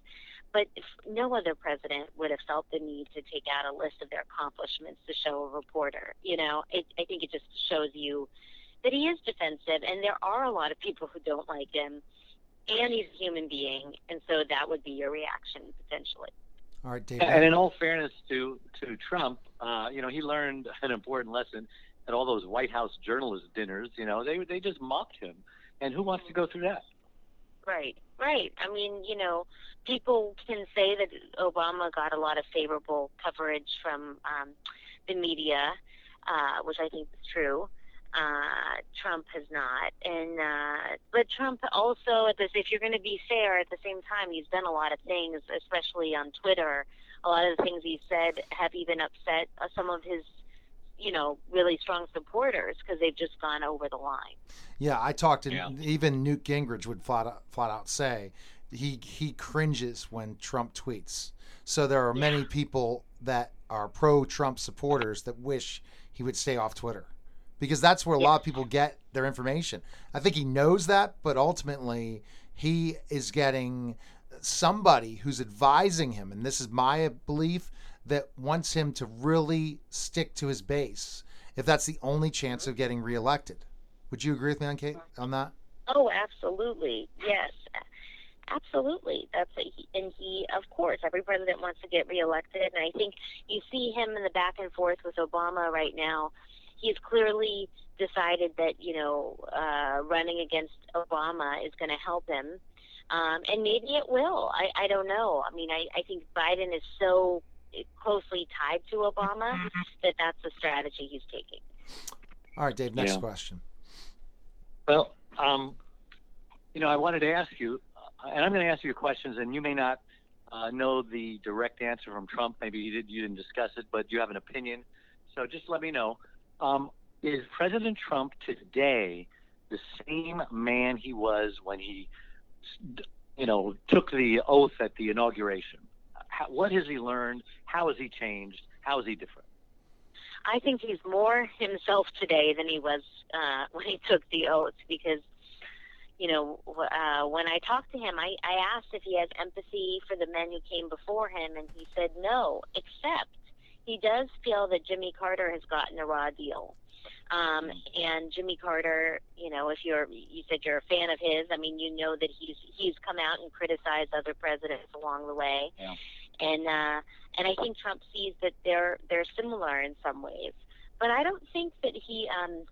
But no other president would have felt the need to take out a list of their accomplishments to show a reporter. You know, it, I think it just shows you that he is defensive, and there are a lot of people who don't like him, and he's a human being, and so that would be your reaction potentially.
All right, David.
And in all fairness to to Trump, uh, you know, he learned an important lesson at all those White House journalist dinners. You know, they they just mocked him, and who wants to go through that?
Right, right. I mean, you know, people can say that Obama got a lot of favorable coverage from um, the media, uh, which I think is true. Uh, Trump has not, and uh, but Trump also at this. If you're going to be fair, at the same time, he's done a lot of things, especially on Twitter. A lot of the things he said have even upset uh, some of his you know, really strong supporters because they've just gone over the line.
Yeah, I talked to yeah. even Newt Gingrich would flat out, flat out say he he cringes when Trump tweets. So there are many people that are pro Trump supporters that wish he would stay off Twitter because that's where a lot of people get their information. I think he knows that, but ultimately he is getting somebody who's advising him, and this is my belief that wants him to really stick to his base if that's the only chance of getting reelected. Would you agree with me on Kate on that?
Oh, absolutely. Yes. Absolutely. That's a, and he, of course, every president wants to get reelected, and I think you see him in the back and forth with Obama right now. He's clearly decided that you know uh, running against Obama is going to help him, um, and maybe it will. I, I don't know. I mean, I, I think Biden is so closely tied to Obama, mm-hmm. that that's the strategy he's taking.
All right, Dave. Next yeah. question.
Well, um, you know, I wanted to ask you, uh, and I'm going to ask you questions, and you may not uh, know the direct answer from Trump. Maybe you, did, you didn't discuss it, but you have an opinion. So just let me know. Um, is President Trump today the same man he was when he, you know, took the oath at the inauguration? how, what has he learned? How has he changed? How is he different?
I think he's more himself today than he was uh, <laughs> when he took the oath because, you know, uh, when I talked to him, I, I asked if he has empathy for the men who came before him, and he said no, except he does feel that Jimmy Carter has gotten a raw deal. Um, and Jimmy Carter, you know, if you're you said you're a fan of his, I mean, you know that he's he's come out and criticized other presidents along the way. Yeah and uh, and I think Trump sees that they're they're similar in some ways, but I don't think that he um,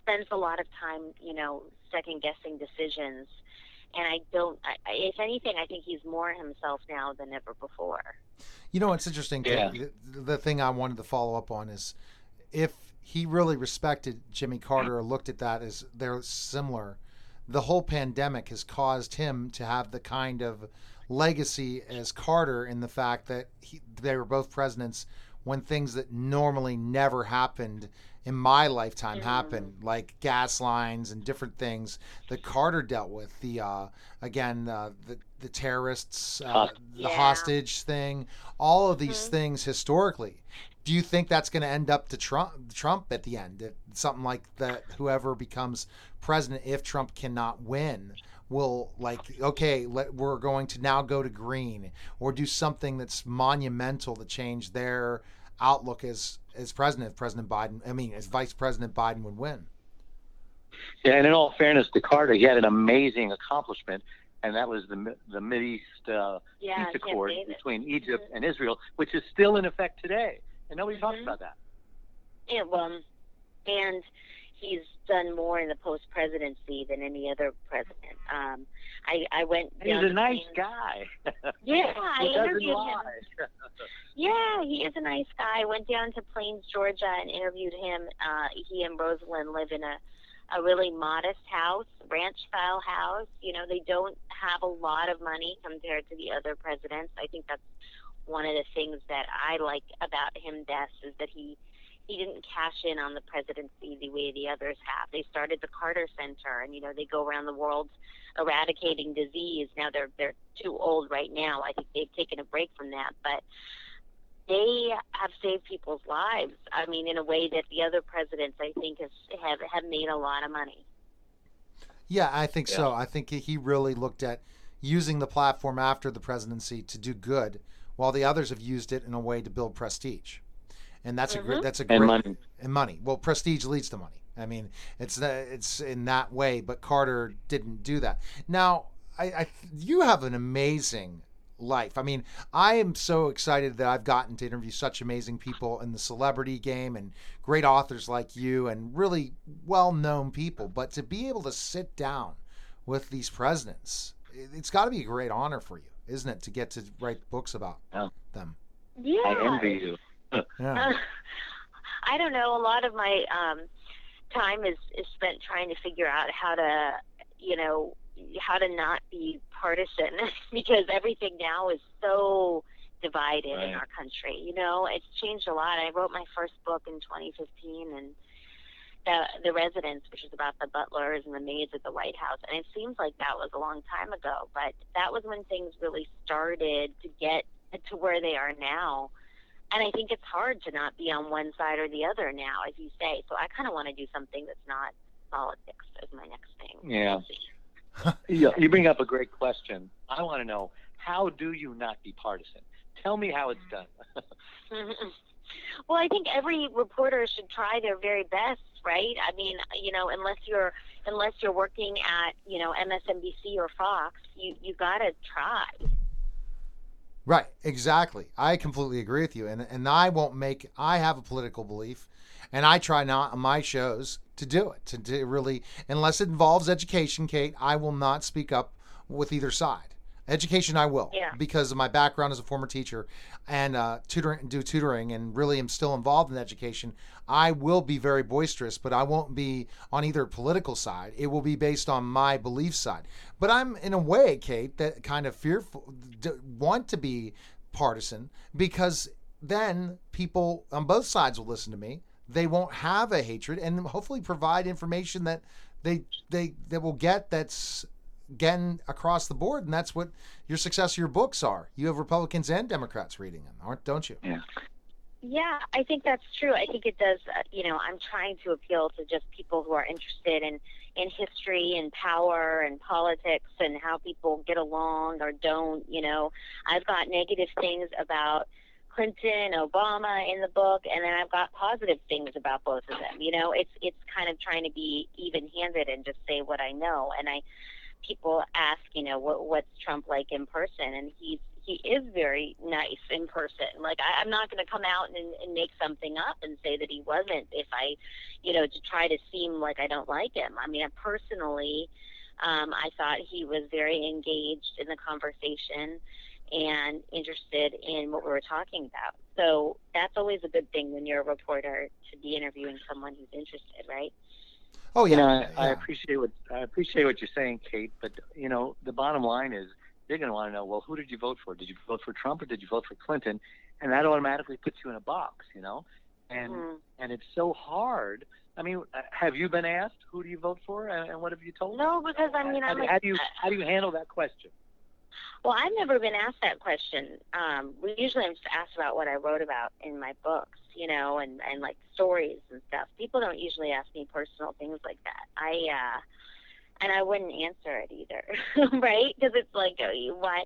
spends a lot of time, you know, second guessing decisions. And I don't. I, if anything, I think he's more himself now than ever before.
You know, what's interesting. Yeah. The, the thing I wanted to follow up on is if he really respected Jimmy Carter or looked at that as they're similar, the whole pandemic has caused him to have the kind of legacy as Carter in the fact that he, they were both presidents when things that normally never happened in my lifetime mm-hmm. happened, like gas lines and different things that Carter dealt with. The uh, again, uh, the the terrorists, uh, yeah. the hostage thing, all of these mm-hmm. things historically. Do you think that's going to end up to Trump, Trump at the end? Something like that, whoever becomes president, if Trump cannot win, will like okay let, we're going to now go to green or do something that's monumental to change their outlook as as president if president biden i mean as vice president biden would win
yeah and in all fairness to carter he had an amazing accomplishment and that was the the Mideast uh,
yeah,
peace accord between Egypt
mm-hmm.
and Israel, which is still in effect today, and nobody
mm-hmm.
talks about that.
Yeah, well, and he's done more in the post presidency than any other president. Um, I I went.
He's a nice guy. <laughs>
Yeah, <laughs> I interviewed
lie.
him. <laughs> yeah, he is a nice guy. I went down to Plains, Georgia, and interviewed him. Uh, he and Rosalynn live in a a really modest house, ranch style house. You know, they don't have a lot of money compared to the other presidents. I think that's one of the things that I like about him best is that he he didn't cash in on the presidency the way the others have. They started the Carter Center, and you know they go around the world eradicating disease. Now they're they're too old right now. I think they've taken a break from that, but they have saved people's lives. I mean, in a way that the other presidents, I think, has, have have made a lot of money.
Yeah, I think yeah. so. I think he really looked at using the platform after the presidency to do good, while the others have used it in a way to build prestige. And that's mm-hmm. a great. That's a great
and money.
And money. Well, prestige leads to money. I mean, it's it's in that way. But Carter didn't do that. Now, I, I you have an amazing life. I mean, I am so excited that I've gotten to interview such amazing people in the celebrity game and great authors like you and really well known people. But to be able to sit down with these presidents, it's got to be a great honor for you, isn't it, to get to write books about
yeah.
them?
Yeah.
I envy you.
Yeah. <laughs>
I don't know. A lot of my um, time is, is spent trying to figure out how to, you know, how to not be partisan <laughs> because everything now is so divided right. in our country. You know, it's changed a lot. I wrote my first book in 2015 and the the residence, which is about the butlers and the maids at the White House, and it seems like that was a long time ago, but that was when things really started to get to where they are now. And I think it's hard to not be on one side or the other now, as you say. So I kind of want to do something that's not politics as my next thing.
Yeah. <laughs> you, you bring up a great question. I want to know how do you not be partisan? Tell me how it's mm-hmm. done. Mm-hmm.
well, I think every reporter should try their very best, right? I mean, you know, unless you're unless you're working at you know MSNBC or Fox, you you got to try.
Right, exactly. I completely agree with you, and and I won't make. I have a political belief, and I try not on my shows to do it to, to really unless it involves education. Kate, I will not speak up with either side. Education, I will,
yeah.
because of my background as a former teacher and uh, tutoring, do tutoring, and really am still involved in education. I will be very boisterous, but I won't be on either political side. It will be based on my belief side. But I'm in a way, Kate, that kind of fearful, want to be partisan because then people on both sides will listen to me they won't have a hatred and hopefully provide information that they they they will get that's getting across the board and that's what your success of your books are you have republicans and democrats reading them aren't don't you
yeah
yeah i think that's true i think it does uh, you know i'm trying to appeal to just people who are interested in in history and power and politics and how people get along or don't you know i've got negative things about Clinton, Obama in the book, and then I've got positive things about both of them. You know, it's it's kind of trying to be even-handed and just say what I know. And I, people ask, you know, what what's Trump like in person, and he's he is very nice in person. Like I, I'm not going to come out and, and make something up and say that he wasn't. If I, you know, to try to seem like I don't like him. I mean, personally, um, I thought he was very engaged in the conversation and interested in what we were talking about. So that's always a good thing when you're a reporter to be interviewing someone who's interested, right?
Oh yeah,
you know, I,
yeah.
I appreciate what I appreciate what you're saying, Kate. But you know, the bottom line is they're going to want to know, well, who did you vote for? Did you vote for Trump or did you vote for Clinton? And that automatically puts you in a box, you know. And
mm.
and it's so hard. I mean, uh, have you been asked who do you vote for, and, and what have you told?
No, because I mean,
how,
I'm.
How do you how do you handle that question?
Well, I've never been asked that question. Um, we usually I'm just asked about what I wrote about in my books, you know, and and like stories and stuff. People don't usually ask me personal things like that. I, uh, and I wouldn't answer it either, <laughs> right? Because it's like, oh, you why